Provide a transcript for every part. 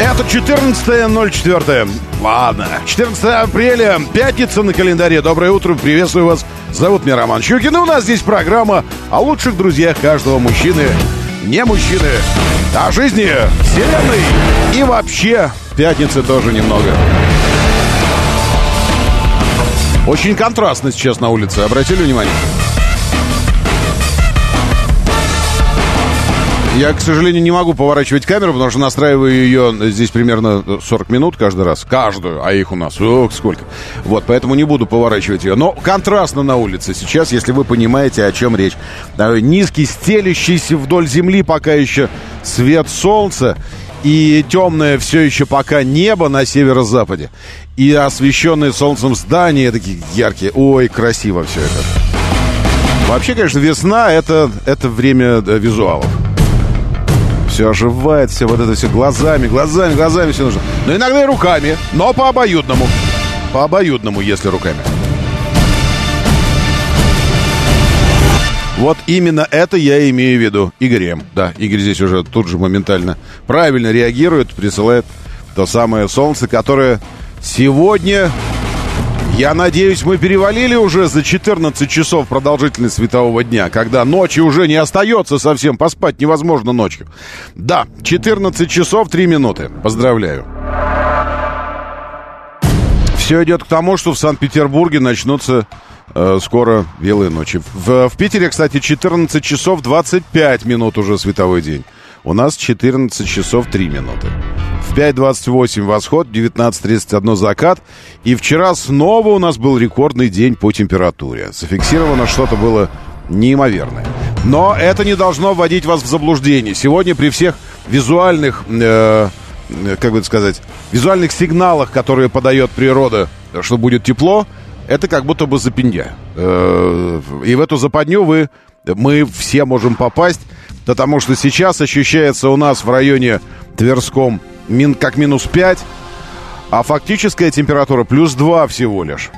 Это 14.04. Ладно. 14 апреля, пятница на календаре. Доброе утро, приветствую вас. Зовут меня Роман Щукин. И у нас здесь программа о лучших друзьях каждого мужчины. Не мужчины, а жизни, вселенной и вообще пятницы тоже немного. Очень контрастно сейчас на улице. Обратили внимание? Я, к сожалению, не могу поворачивать камеру, потому что настраиваю ее здесь примерно 40 минут каждый раз. Каждую, а их у нас ох, сколько. Вот, поэтому не буду поворачивать ее. Но контрастно на улице сейчас, если вы понимаете, о чем речь. Низкий, стелящийся вдоль земли пока еще свет солнца и темное все еще пока небо на северо-западе, и освещенные солнцем здания такие яркие. Ой, красиво все это. Вообще, конечно, весна это, это время визуалов все оживает, все вот это все глазами, глазами, глазами все нужно. Но иногда и руками, но по обоюдному. По обоюдному, если руками. Вот именно это я имею в виду. Игорь М. Да, Игорь здесь уже тут же моментально правильно реагирует, присылает то самое солнце, которое сегодня я надеюсь, мы перевалили уже за 14 часов продолжительность светового дня, когда ночи уже не остается совсем, поспать невозможно ночью. Да, 14 часов 3 минуты. Поздравляю. Все идет к тому, что в Санкт-Петербурге начнутся э, скоро белые ночи. В, в Питере, кстати, 14 часов 25 минут уже световой день. У нас 14 часов 3 минуты. В 5.28 восход, 19.31 закат. И вчера снова у нас был рекордный день по температуре. Зафиксировано что-то было неимоверное. Но это не должно вводить вас в заблуждение. Сегодня при всех визуальных, э, как бы сказать, визуальных сигналах, которые подает природа, что будет тепло, это как будто бы запинья. Э, и в эту западню вы, мы все можем попасть, потому что сейчас ощущается у нас в районе Тверском мин, как минус 5, а фактическая температура плюс 2 всего лишь.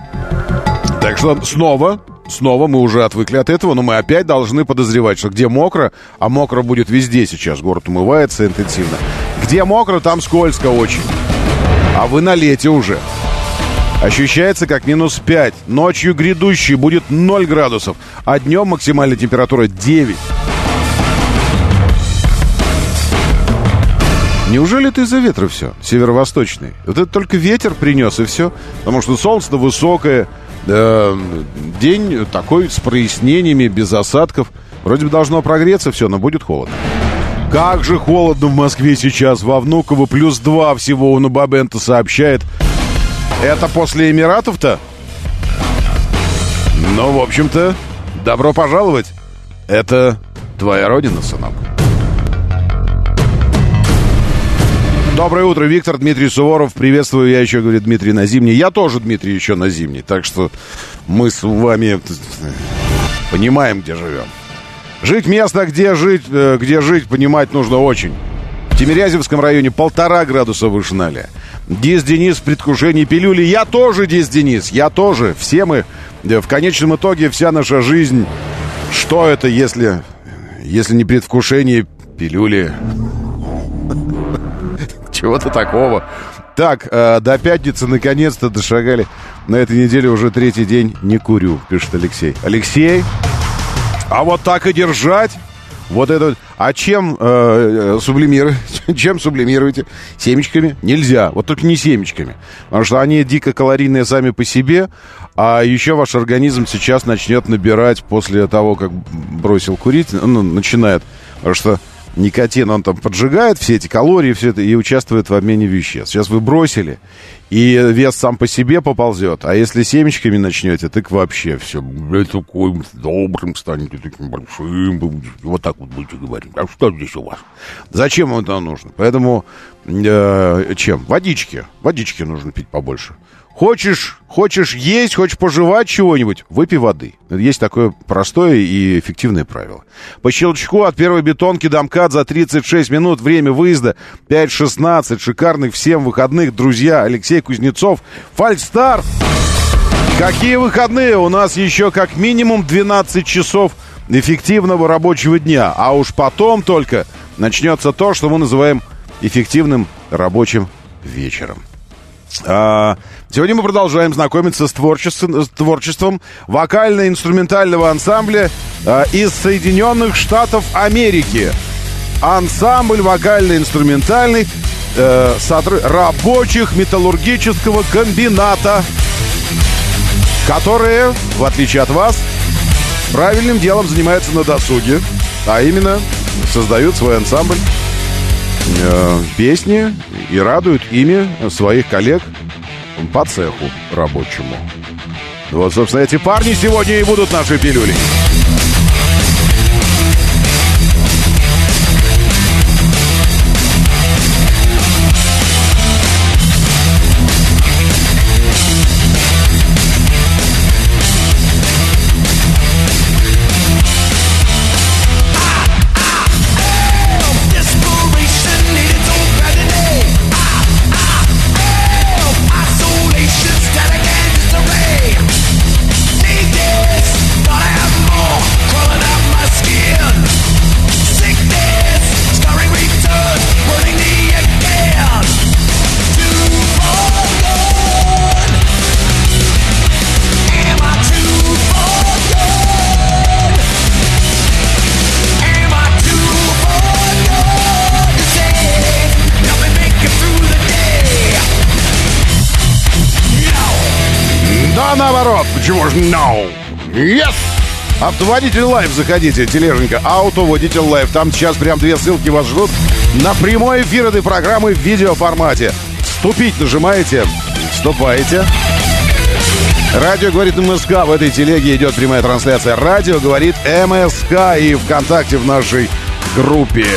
Так что снова, снова мы уже отвыкли от этого, но мы опять должны подозревать, что где мокро, а мокро будет везде сейчас, город умывается интенсивно. Где мокро, там скользко очень. А вы на лете уже. Ощущается как минус 5. Ночью грядущий будет 0 градусов, а днем максимальная температура 9. Неужели это из-за ветра все? Северо-восточный. Вот это только ветер принес, и все. Потому что солнце высокое, э, день такой с прояснениями, без осадков. Вроде бы должно прогреться все, но будет холодно. Как же холодно в Москве сейчас. Во Внуково плюс два всего у Набабента сообщает. Это после Эмиратов-то? Ну, в общем-то, добро пожаловать. Это твоя родина, сынок. Доброе утро, Виктор, Дмитрий Суворов. Приветствую, я еще, говорит, Дмитрий на зимний. Я тоже, Дмитрий, еще на зимний. Так что мы с вами понимаем, где живем. Жить место, где жить, э, где жить, понимать нужно очень. В Тимирязевском районе полтора градуса выше ноля. Дис Денис в предвкушении пилюли. Я тоже, Дис Денис, я тоже. Все мы, э, в конечном итоге, вся наша жизнь. Что это, если, если не предвкушение пилюли? Чего-то такого. Так, э, до пятницы наконец-то дошагали. На этой неделе уже третий день не курю, пишет Алексей. Алексей, а вот так и держать? Вот это... А чем э, сублимируете? Чем сублимируете? Семечками? Нельзя. Вот только не семечками. Потому что они дико калорийные сами по себе. А еще ваш организм сейчас начнет набирать после того, как бросил курить. Ну, начинает. Потому что никотин, он там поджигает все эти калории, все это, и участвует в обмене веществ. Сейчас вы бросили, и вес сам по себе поползет. А если семечками начнете, так вообще все. Такой добрым станете, таким большим. Вот так вот будете говорить. А что здесь у вас? Зачем вам это нужно? Поэтому э, чем? Водички. Водички нужно пить побольше. Хочешь, хочешь есть, хочешь пожевать чего-нибудь, выпей воды. Есть такое простое и эффективное правило. По щелчку от первой бетонки до МКАД за 36 минут. Время выезда 5.16. Шикарных всем выходных, друзья. Алексей Кузнецов. Фальстарт. Какие выходные? У нас еще как минимум 12 часов эффективного рабочего дня. А уж потом только начнется то, что мы называем эффективным рабочим вечером. А, сегодня мы продолжаем знакомиться с творчеством, с творчеством вокально-инструментального ансамбля а, из Соединенных Штатов Америки. Ансамбль вокально-инструментальный э, сотр... рабочих металлургического комбината, которые, в отличие от вас, правильным делом занимаются на досуге, а именно создают свой ансамбль э, песни и радуют ими своих коллег по цеху рабочему. Вот, собственно, эти парни сегодня и будут наши пилюли. Почему же no? Yes! Автоводитель live заходите, тележенька, автоводитель live. Там сейчас прям две ссылки вас ждут на прямой эфир этой программы в видеоформате. Вступить нажимаете, вступаете. Радио говорит МСК. В этой телеге идет прямая трансляция. Радио говорит МСК и ВКонтакте в нашей группе.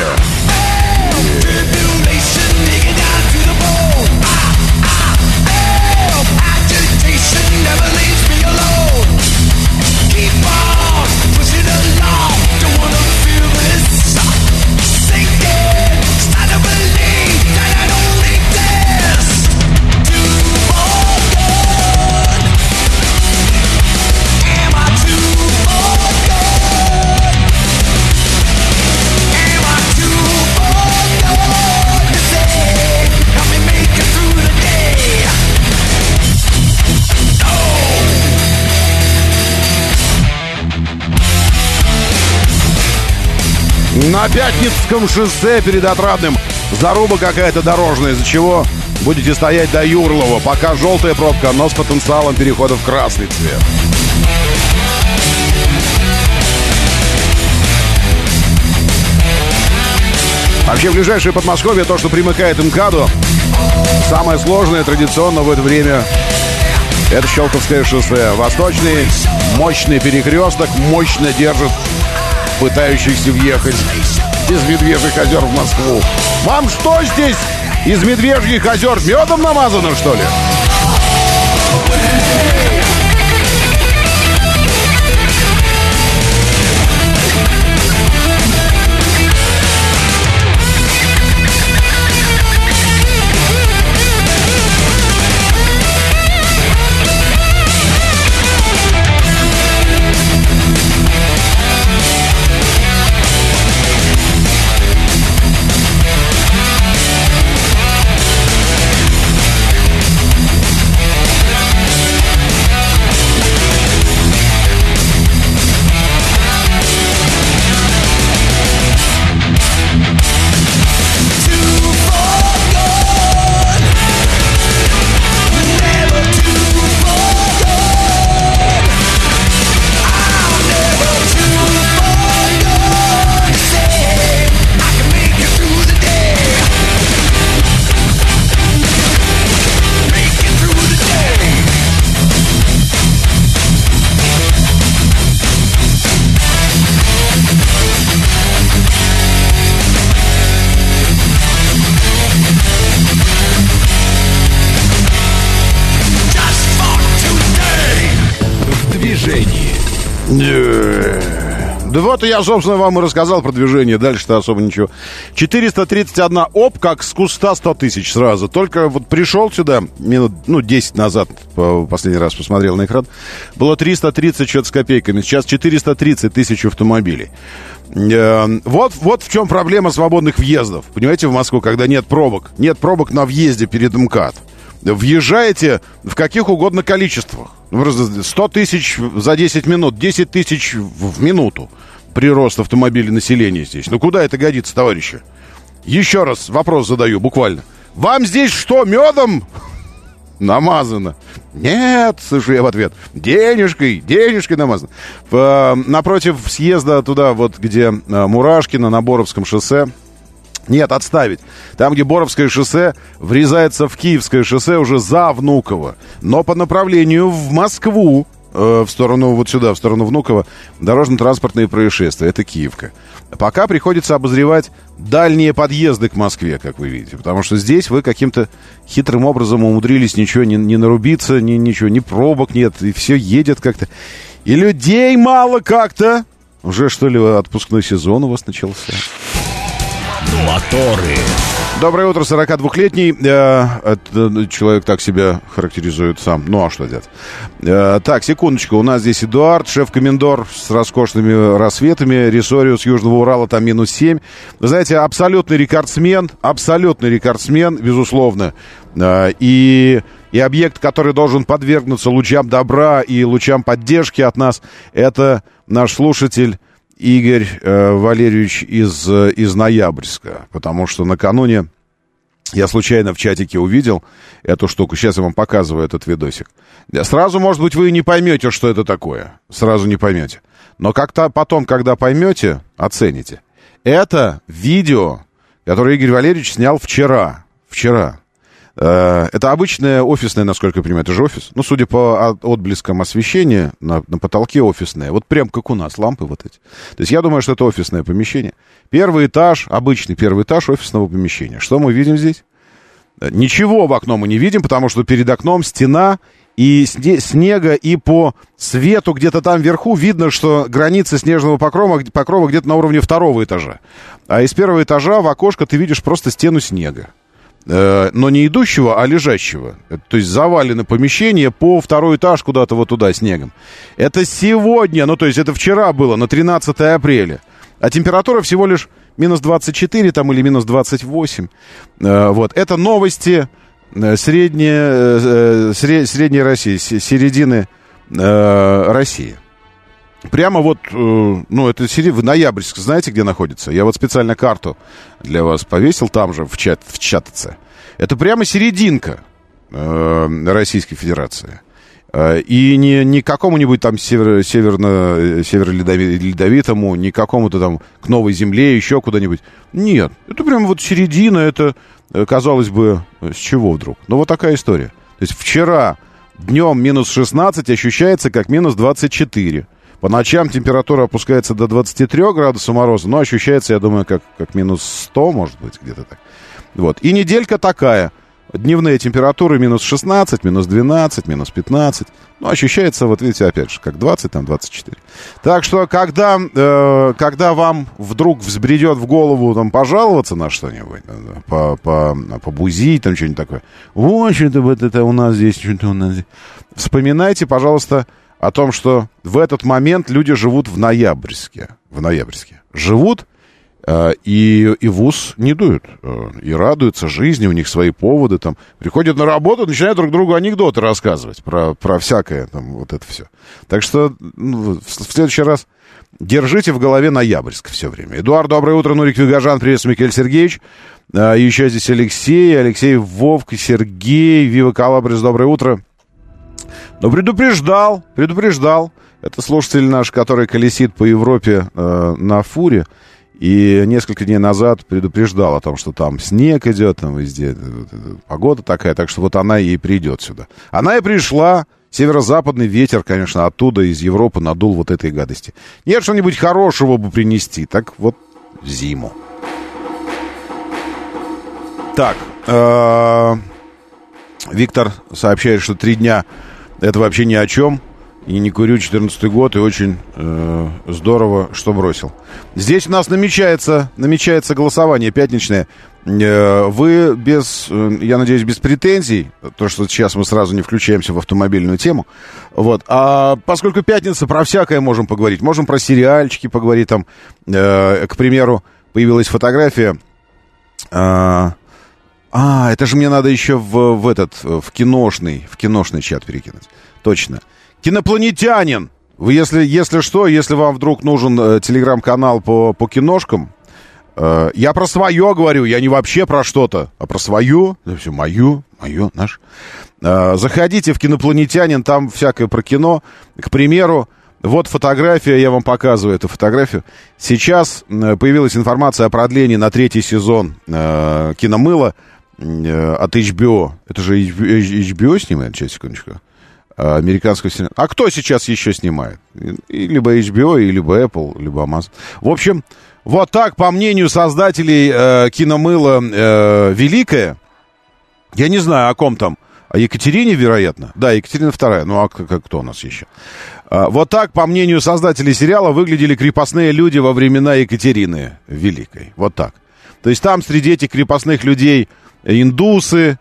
На Пятницком шоссе перед Отрадным заруба какая-то дорожная, из-за чего будете стоять до Юрлова. Пока желтая пробка, но с потенциалом перехода в красный цвет. Вообще, в ближайшее Подмосковье, то, что примыкает МКАДу, самое сложное традиционно в это время это Щелковское шоссе. Восточный мощный перекресток мощно держит пытающихся въехать из Медвежьих озер в Москву. Вам что здесь из Медвежьих озер медом намазано, что ли? Вот я, собственно, вам и рассказал про движение. Дальше-то особо ничего. 431 оп, как с куста 100 тысяч сразу. Только вот пришел сюда минут, ну, 10 назад, по, последний раз посмотрел на экран, было 330 что-то с копейками. Сейчас 430 тысяч автомобилей. Э, вот, вот в чем проблема свободных въездов. Понимаете, в Москву, когда нет пробок. Нет пробок на въезде перед МКАД въезжаете в каких угодно количествах. 100 тысяч за 10 минут, 10 тысяч в минуту прирост автомобилей населения здесь. Ну куда это годится, товарищи? Еще раз вопрос задаю, буквально. Вам здесь что, медом намазано? Нет, слышу я в ответ. Денежкой, денежкой намазано. По, напротив съезда туда, вот где а, Мурашкина на Боровском шоссе, нет, отставить. Там, где Боровское шоссе врезается в Киевское шоссе уже за Внуково. Но по направлению в Москву Э, в сторону, вот сюда, в сторону Внуково, дорожно-транспортные происшествия. Это Киевка. Пока приходится обозревать дальние подъезды к Москве, как вы видите. Потому что здесь вы каким-то хитрым образом умудрились ничего не, не нарубиться, ни, ничего, ни пробок нет, и все едет как-то. И людей мало как-то. Уже, что ли, отпускной сезон у вас начался? Моторы. Доброе утро, 42-летний. Э, э, человек так себя характеризует сам. Ну, а что делать? Э, так, секундочку. У нас здесь Эдуард, шеф-комендор с роскошными рассветами. Ресориус Южного Урала, там минус 7. Вы знаете, абсолютный рекордсмен. Абсолютный рекордсмен, безусловно. И, и объект, который должен подвергнуться лучам добра и лучам поддержки от нас, это наш слушатель Игорь э, Валерьевич из, э, из Ноябрьска, потому что накануне я случайно в чатике увидел эту штуку. Сейчас я вам показываю этот видосик. Сразу, может быть, вы не поймете, что это такое. Сразу не поймете. Но как-то потом, когда поймете, оцените. Это видео, которое Игорь Валерьевич снял вчера. Вчера. Э, это обычное офисное, насколько я понимаю, это же офис. Ну, судя по отблескам освещения, на, на потолке офисное. Вот прям как у нас, лампы вот эти. То есть я думаю, что это офисное помещение. Первый этаж, обычный первый этаж офисного помещения. Что мы видим здесь? Э, ничего в окно мы не видим, потому что перед окном стена и снега, и по свету где-то там вверху видно, что граница снежного покрова, покрова где-то на уровне второго этажа. А из первого этажа в окошко ты видишь просто стену снега. Э, но не идущего, а лежащего. То есть завалено помещение по второй этаж куда-то вот туда снегом. Это сегодня, ну то есть это вчера было, на 13 апреля. А температура всего лишь минус 24 там или минус 28. Э, вот. Это новости э, средней, средней России, середины России. Прямо вот, ну, это в Ноябрьск, знаете, где находится? Я вот специально карту для вас повесил там же, в, чат, в чатце. Это прямо серединка э, Российской Федерации. Э, и не, не какому-нибудь там север, северно, северо-ледовитому, не какому-то там к новой земле, еще куда-нибудь. Нет, это прямо вот середина, это, э, казалось бы, с чего вдруг? Но вот такая история. То есть вчера днем минус 16 ощущается как минус 24. По ночам температура опускается до 23 градусов мороза, но ощущается, я думаю, как, как минус 100, может быть, где-то так. Вот. И неделька такая. Дневные температуры минус 16, минус 12, минус 15. Ну, ощущается, вот видите, опять же, как 20, там 24. Так что, когда, э, когда вам вдруг взбредет в голову там пожаловаться на что-нибудь, э, по, по, побузить, там что-нибудь такое, вот что-то вот это у нас здесь, что-то у нас здесь. Вспоминайте, пожалуйста, о том, что в этот момент люди живут в ноябрьске. В ноябрьске. Живут Э, и, и вуз не дуют. Э, и радуются жизни, у них свои поводы. Там, приходят на работу, начинают друг другу анекдоты рассказывать про, про всякое, там, вот это все. Так что ну, в, в следующий раз держите в голове Ноябрьск все время. Эдуард, доброе утро. Нурик Вигажан, приветствую, Микель Сергеевич. А, еще здесь Алексей, Алексей Вовк, Сергей, Вива Калабрис, доброе утро. Но предупреждал, предупреждал. Это слушатель наш, который колесит по Европе э, на фуре. И несколько дней назад предупреждал о том, что там снег идет, там везде погода такая, так что вот она и придет сюда. Она и пришла, северо-западный ветер, конечно, оттуда, из Европы надул вот этой гадости. Нет что-нибудь хорошего бы принести, так вот зиму. Так, э, Виктор сообщает, что три дня это вообще ни о чем. И не курю 14 год, и очень э, здорово, что бросил. Здесь у нас намечается, намечается голосование пятничное. Э, вы без, э, я надеюсь, без претензий, то, что сейчас мы сразу не включаемся в автомобильную тему. Вот. А поскольку пятница, про всякое можем поговорить. Можем про сериальчики поговорить. Там, э, к примеру, появилась фотография... Э, а, это же мне надо еще в, в этот, в киношный, в киношный чат перекинуть. Точно. Кинопланетянин. Вы, если, если что, если вам вдруг нужен э, телеграм-канал по, по киношкам, э, я про свое говорю, я не вообще про что-то, а про свою, это все мою, мою, наш. Э, заходите в кинопланетянин, там всякое про кино. К примеру, вот фотография, я вам показываю эту фотографию. Сейчас э, появилась информация о продлении на третий сезон э, киномыла от HBO. Это же HBO, снимает, сейчас, секундочку. А, американского синема. А кто сейчас еще снимает? И либо HBO, и либо Apple, либо Amazon. В общем, вот так, по мнению создателей э, киномыла э, «Великая», я не знаю, о ком там, о Екатерине, вероятно. Да, Екатерина вторая. Ну, а кто у нас еще? А, вот так, по мнению создателей сериала, выглядели крепостные люди во времена Екатерины Великой. Вот так. То есть там среди этих крепостных людей индусы,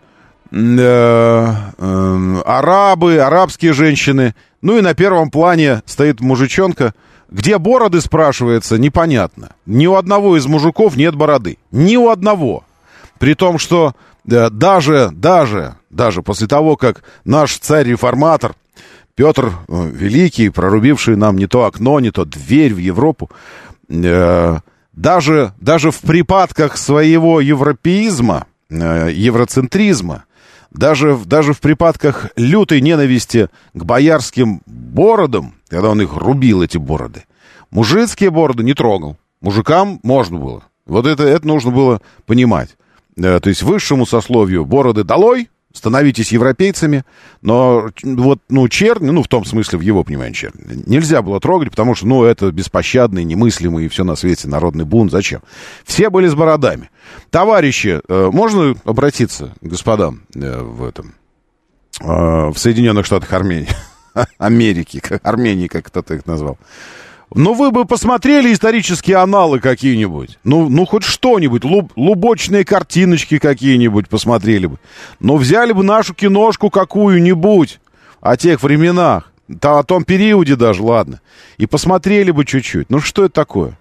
Э, э, арабы, арабские женщины. Ну и на первом плане стоит мужичонка. Где бороды, спрашивается, непонятно. Ни у одного из мужиков нет бороды. Ни у одного. При том, что э, даже, даже, даже после того, как наш царь-реформатор Петр Великий, прорубивший нам не то окно, не то дверь в Европу, даже, даже в припадках своего европеизма, евроцентризма, даже, даже в припадках лютой ненависти к боярским бородам, когда он их рубил, эти бороды, мужицкие бороды не трогал. Мужикам можно было. Вот это, это нужно было понимать. Э, то есть высшему сословию бороды долой, становитесь европейцами, но вот, ну, черни, ну, в том смысле, в его понимании черни, нельзя было трогать, потому что, ну, это беспощадный, немыслимый и все на свете народный бунт, зачем? Все были с бородами. Товарищи, э, можно обратиться к господам э, в этом, э, в Соединенных Штатах Армении, Америки, Армении, как кто-то их назвал. Ну, вы бы посмотрели исторические аналы какие-нибудь. Ну, ну хоть что-нибудь. Луб, лубочные картиночки какие-нибудь посмотрели бы. Но взяли бы нашу киношку какую-нибудь о тех временах. Та, о том периоде даже, ладно. И посмотрели бы чуть-чуть. Ну, что это такое?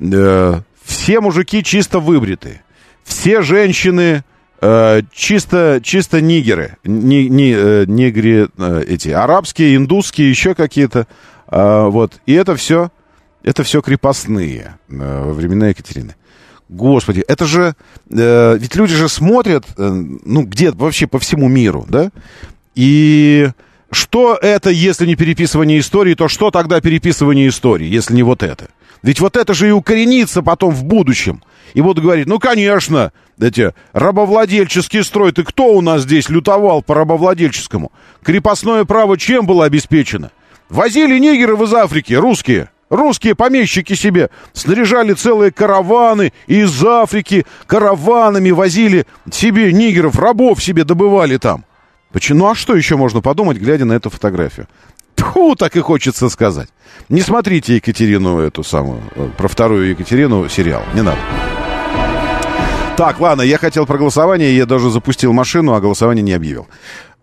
Э, все мужики чисто выбриты. Все женщины э, чисто, чисто нигеры. Ни, ни, э, нигри э, эти арабские, индусские, еще какие-то. А, вот. И это все, это все крепостные э, во времена Екатерины. Господи, это же... Э, ведь люди же смотрят, э, ну, где вообще по всему миру, да? И что это, если не переписывание истории, то что тогда переписывание истории, если не вот это? Ведь вот это же и укоренится потом в будущем. И будут говорить, ну, конечно, эти рабовладельческий строй, ты кто у нас здесь лютовал по рабовладельческому? Крепостное право чем было обеспечено? Возили нигеров из Африки, русские. Русские помещики себе снаряжали целые караваны из Африки, караванами возили себе нигеров, рабов себе добывали там. Почему? Ну а что еще можно подумать, глядя на эту фотографию? Тьфу, так и хочется сказать. Не смотрите Екатерину эту самую, э, про вторую Екатерину сериал, не надо. Так, ладно, я хотел про голосование, я даже запустил машину, а голосование не объявил.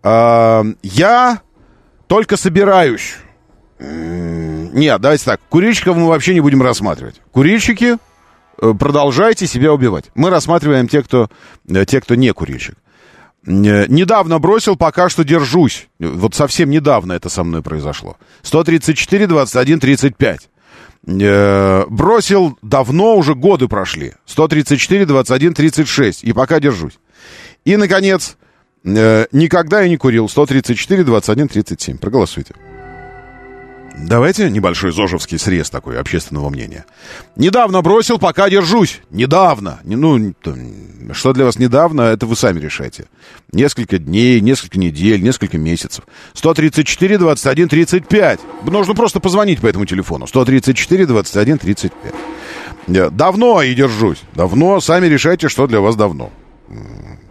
А, я только собираюсь нет, давайте так. Курильщиков мы вообще не будем рассматривать. Курильщики, э, продолжайте себя убивать. Мы рассматриваем те, кто, э, те, кто не курильщик. Э, недавно бросил, пока что держусь. Вот совсем недавно это со мной произошло. 134, 21, 35. Бросил давно, уже годы прошли. 134, 21, 36. И пока держусь. И, наконец, никогда я не курил. 134, 21, 37. Проголосуйте. Давайте небольшой зожевский срез такой общественного мнения. Недавно бросил, пока держусь. Недавно. Ну, что для вас недавно, это вы сами решайте. Несколько дней, несколько недель, несколько месяцев. 134, 21, 35. Нужно просто позвонить по этому телефону. 134, 21, 35. Давно и держусь. Давно. Сами решайте, что для вас давно.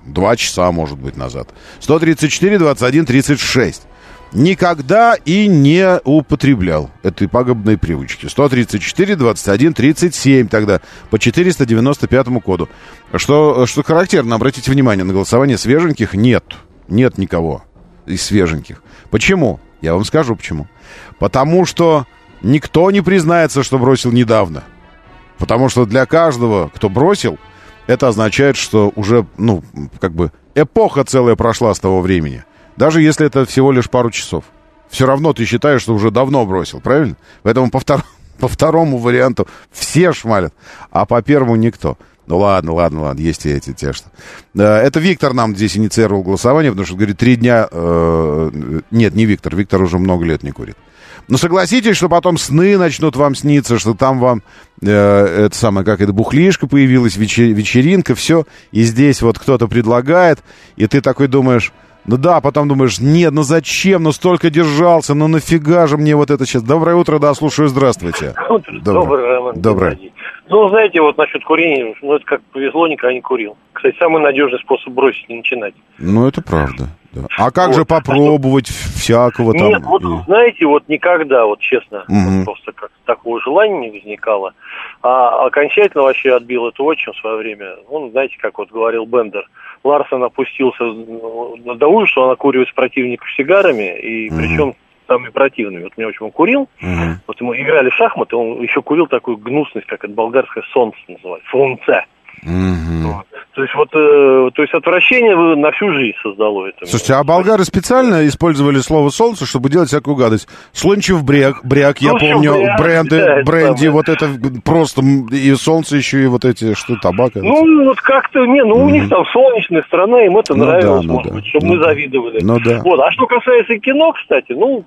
Два часа, может быть, назад. 134, 21, 36. Никогда и не употреблял этой пагубной привычки. 134, 21, 37 тогда по 495 коду. Что, что характерно, обратите внимание, на голосование свеженьких нет. Нет никого из свеженьких. Почему? Я вам скажу почему. Потому что никто не признается, что бросил недавно. Потому что для каждого, кто бросил, это означает, что уже, ну, как бы эпоха целая прошла с того времени. Даже если это всего лишь пару часов. Все равно ты считаешь, что уже давно бросил, правильно? Поэтому по, втор... по второму варианту все шмалят, а по первому никто. Ну ладно, ладно, ладно, есть и эти те, что. Это Виктор нам здесь инициировал голосование, потому что, говорит, три дня... Э, нет, не Виктор, Виктор уже много лет не курит. Но согласитесь, что потом сны начнут вам сниться, что там вам э, это самое, как это, бухлишка появилась, вечер, вечеринка, все. И здесь вот кто-то предлагает, и ты такой думаешь, ну да, потом думаешь, нет, ну зачем, ну столько держался, ну нафига же мне вот это сейчас. Доброе утро, да, слушаю, здравствуйте. Доброе, Доброе Роман. Доброе. Ну, знаете, вот насчет курения, ну это как повезло, никогда не курил. Кстати, самый надежный способ бросить, не начинать. Ну, это правда. Да. А как вот. же попробовать всякого там? Нет, вот и... знаете, вот никогда, вот честно, угу. вот просто как такого желания не возникало. А окончательно вообще отбил это очень в свое время. Он, знаете, как вот говорил Бендер, Ларсон опустился до что он окуривает противников сигарами, и угу. причем самые противные. Вот меня очень он курил, угу. вот ему играли в шахматы, он еще курил такую гнусность, как это болгарское солнце называется, солнце. Угу. Вот. То есть вот, э, то есть отвращение на всю жизнь создало это. Слушайте, а болгары специально использовали слово солнце, чтобы делать всякую гадость. Слончев бряк, бряк, я помню, бряк, бренды, да, бренди, вот это просто и солнце еще и вот эти что табак. Ну вот как-то не, ну у них там солнечная страна, им это ну, нравилось, да, ну, может да, быть, чтобы ну, мы завидовали. Ну да. Вот, а что касается кино, кстати, ну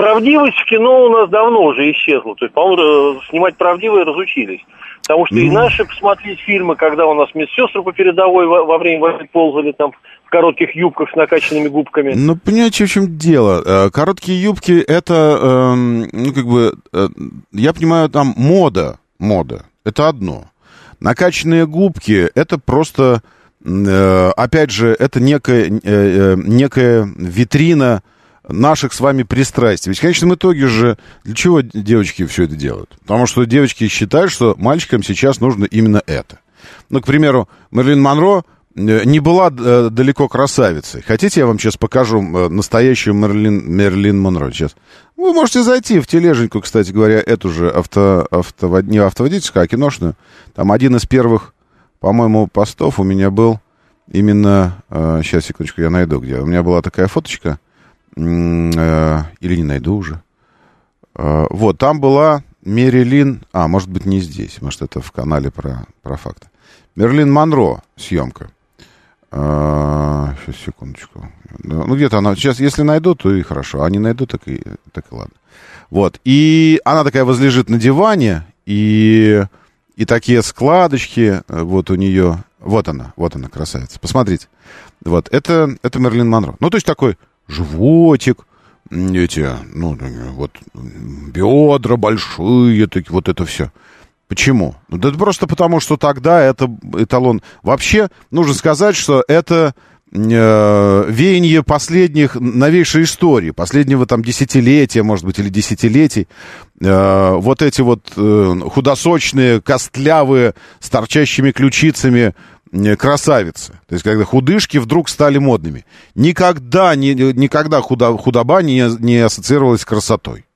правдивость в кино у нас давно уже исчезла. То есть, по-моему, снимать правдивые разучились. Потому что mm. и наши посмотреть фильмы, когда у нас медсестры по передовой во, во время войны ползали там в коротких юбках с накачанными губками. Ну, понимаете, в чем дело? Э, короткие юбки это, э, ну, как бы, э, я понимаю, там мода, мода. Это одно. Накачанные губки это просто, э, опять же, это некая, некая витрина наших с вами пристрастий. Ведь в конечном итоге же для чего девочки все это делают? Потому что девочки считают, что мальчикам сейчас нужно именно это. Ну, к примеру, Мерлин Монро э, не была э, далеко красавицей. Хотите, я вам сейчас покажу э, настоящую Мерлин, Мерлин Монро? Сейчас. Вы можете зайти в тележеньку, кстати говоря, эту же авто, авто, не автоводительскую, а киношную. Там один из первых, по-моему, постов у меня был именно... Сейчас, секундочку, я найду где. У меня была такая фоточка или не найду уже. Э, вот, там была Мерилин, а, может быть, не здесь, может, это в канале про, про факты. Мерлин Монро съемка. Сейчас, э, секундочку. Ну, где-то она... Сейчас, если найду, то и хорошо. А не найду, так и, так и ладно. Вот. И она такая возлежит на диване, и, и такие складочки вот у нее. Вот она, вот она, красавица. Посмотрите. Вот, это, это Мерлин Монро. Ну, то есть такой животик, эти, ну, вот, бедра большие, такие, вот это все. Почему? Ну, да просто потому, что тогда это эталон. Вообще, нужно сказать, что это э, веяние последних, новейшей истории, последнего там десятилетия, может быть, или десятилетий. Э, вот эти вот э, худосочные, костлявые, с торчащими ключицами красавицы. То есть, когда худышки вдруг стали модными. Никогда, ни, никогда худо, худоба не, не ассоциировалась с красотой.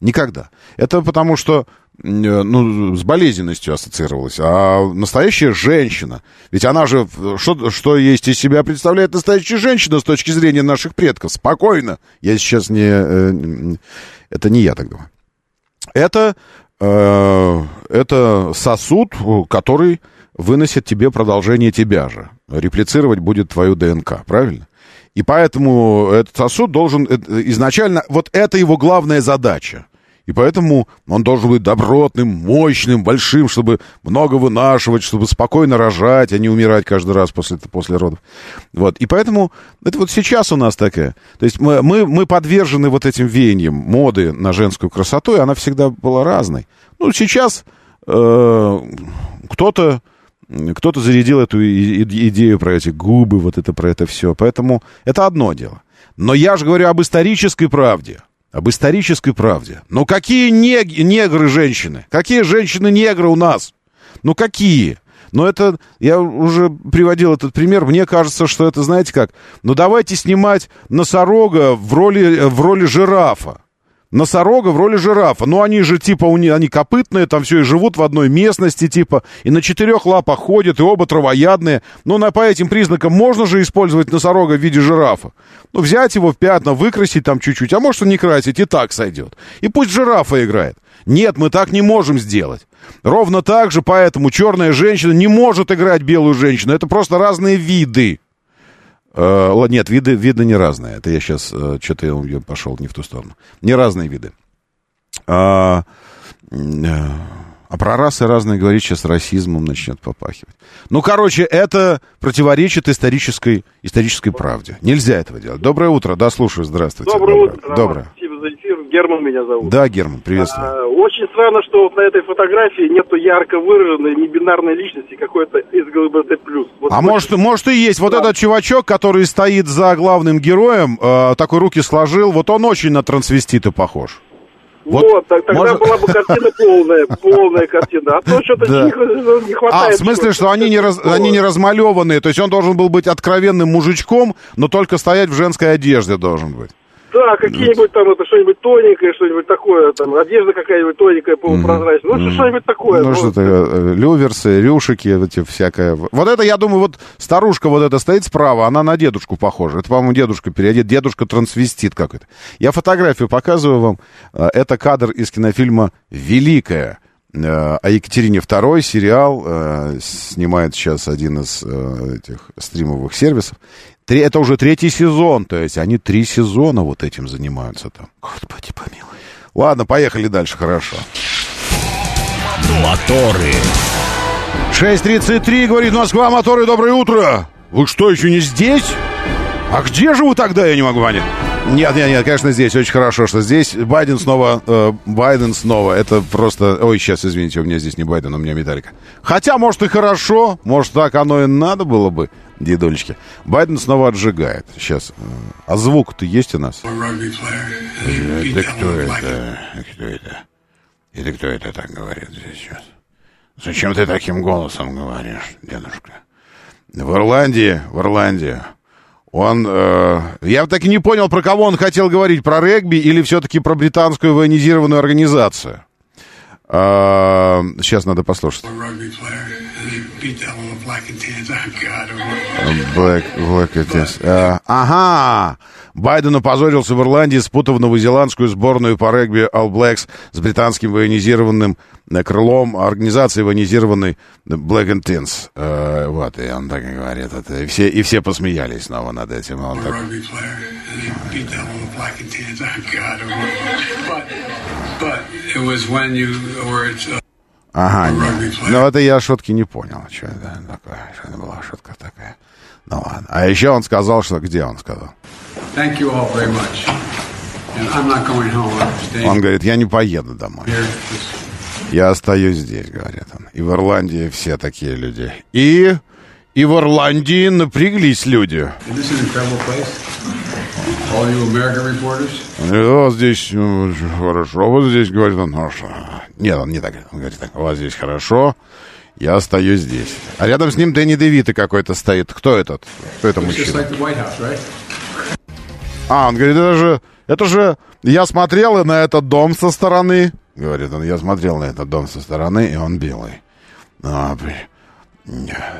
Никогда. Это потому, что ну, с болезненностью ассоциировалась. А настоящая женщина, ведь она же, что, что есть из себя представляет настоящая женщина с точки зрения наших предков? Спокойно. Я сейчас не... Э, это не я так думаю. Это, э, это сосуд, который выносит тебе продолжение тебя же. Реплицировать будет твою ДНК, правильно? И поэтому этот сосуд должен э, изначально... Вот это его главная задача. И поэтому он должен быть добротным, мощным, большим, чтобы много вынашивать, чтобы спокойно рожать, а не умирать каждый раз после, после родов. Вот. И поэтому это вот сейчас у нас такая. То есть мы, мы, мы подвержены вот этим веяниям моды на женскую красоту, и она всегда была разной. Ну, сейчас э, кто-то кто-то зарядил эту идею про эти губы, вот это про это все. Поэтому это одно дело. Но я же говорю об исторической правде. Об исторической правде. Ну какие нег... негры женщины? Какие женщины-негры у нас? Ну какие? Но это, я уже приводил этот пример, мне кажется, что это, знаете как, ну давайте снимать носорога в роли, в роли жирафа носорога в роли жирафа. Ну, они же, типа, у них, они копытные, там все и живут в одной местности, типа, и на четырех лапах ходят, и оба травоядные. Ну, на, по этим признакам можно же использовать носорога в виде жирафа. Ну, взять его в пятна, выкрасить там чуть-чуть, а может, он не красить, и так сойдет. И пусть жирафа играет. Нет, мы так не можем сделать. Ровно так же, поэтому черная женщина не может играть белую женщину. Это просто разные виды. Э, нет, виды, виды не разные. Это я сейчас э, что-то я пошел не в ту сторону. Не разные виды. А, э, а про расы разные говорить сейчас расизмом начнет попахивать. Ну, короче, это противоречит исторической, исторической правде. Нельзя этого делать. Доброе утро. Да, слушаю. Здравствуйте. Доброе, Доброе. утро. Доброе. Спасибо за эфир. Герман меня зовут. Да, Герман, приветствую. А, очень странно, что вот на этой фотографии нету ярко выраженной небинарной личности какой-то из ГЛБТ+. Вот а может, может и есть. Вот этот чувачок, который стоит за главным героем, э, такой руки сложил, вот он очень на трансвестита похож. Вот, вот так, тогда может... была бы картина полная, полная картина. А то что-то да. не, не хватает. А, в смысле, что они не, раз, они не размалеванные, то есть он должен был быть откровенным мужичком, но только стоять в женской одежде должен быть. Да, какие-нибудь там, это что-нибудь тоненькое, что-нибудь такое, там, одежда какая-нибудь тоненькая, полупрозрачная, ну, что-нибудь такое. Ну, что-то, э, люверсы, рюшики, эти всякое. Вот это, я думаю, вот старушка вот эта стоит справа, она на дедушку похожа. Это, по-моему, дедушка переодет, дедушка трансвестит какой-то. Я фотографию показываю вам. Э, это кадр из кинофильма «Великая». Э, о Екатерине II сериал снимает сейчас один из этих стримовых сервисов. Три, это уже третий сезон, то есть они три сезона вот этим занимаются там. Господи помилуй. Ладно, поехали дальше, хорошо. Моторы. 6.33, говорит Москва, моторы, доброе утро. Вы что, еще не здесь? А где же вы тогда, я не могу понять. Нет, нет, нет, конечно, здесь очень хорошо, что здесь Байден снова, э, Байден снова, это просто... Ой, сейчас, извините, у меня здесь не Байден, у меня Металлика. Хотя, может, и хорошо, может, так оно и надо было бы, дедулечки. Байден снова отжигает. Сейчас. А звук-то есть у нас? Это кто это? Кто это? Это кто это так говорит здесь сейчас? Зачем ты таким голосом говоришь, дедушка? В Ирландии, в Ирландии он... Э, я так и не понял, про кого он хотел говорить, про регби или все-таки про британскую военизированную организацию. Э, сейчас надо послушать. Black, Black it is. Uh, ага! Байден опозорился в Ирландии, спутав новозеландскую сборную по регби All Blacks с британским военизированным э, крылом организации военизированной Black and Tins. Uh, вот, и он так и говорит. Это, и, все, и все посмеялись снова над этим. Он так... Ага, нет. Ну, это я шутки не понял. Что это такое? Что это была шутка такая? Ну ладно. А еще он сказал, что... Где он сказал? Он говорит, я не поеду домой. Я остаюсь здесь, говорит он. И в Ирландии все такие люди. И... И в Ирландии напряглись люди. Вот здесь ну, хорошо, вот здесь, говорит он, хорошо. Нет, он не так. Он говорит так, у вас здесь хорошо, я остаюсь здесь. А рядом с ним Дэнни Девита какой-то стоит. Кто этот? Кто это мужчина? А, он говорит, это же, это же, я смотрел на этот дом со стороны. Говорит он, я смотрел на этот дом со стороны, и он белый. А,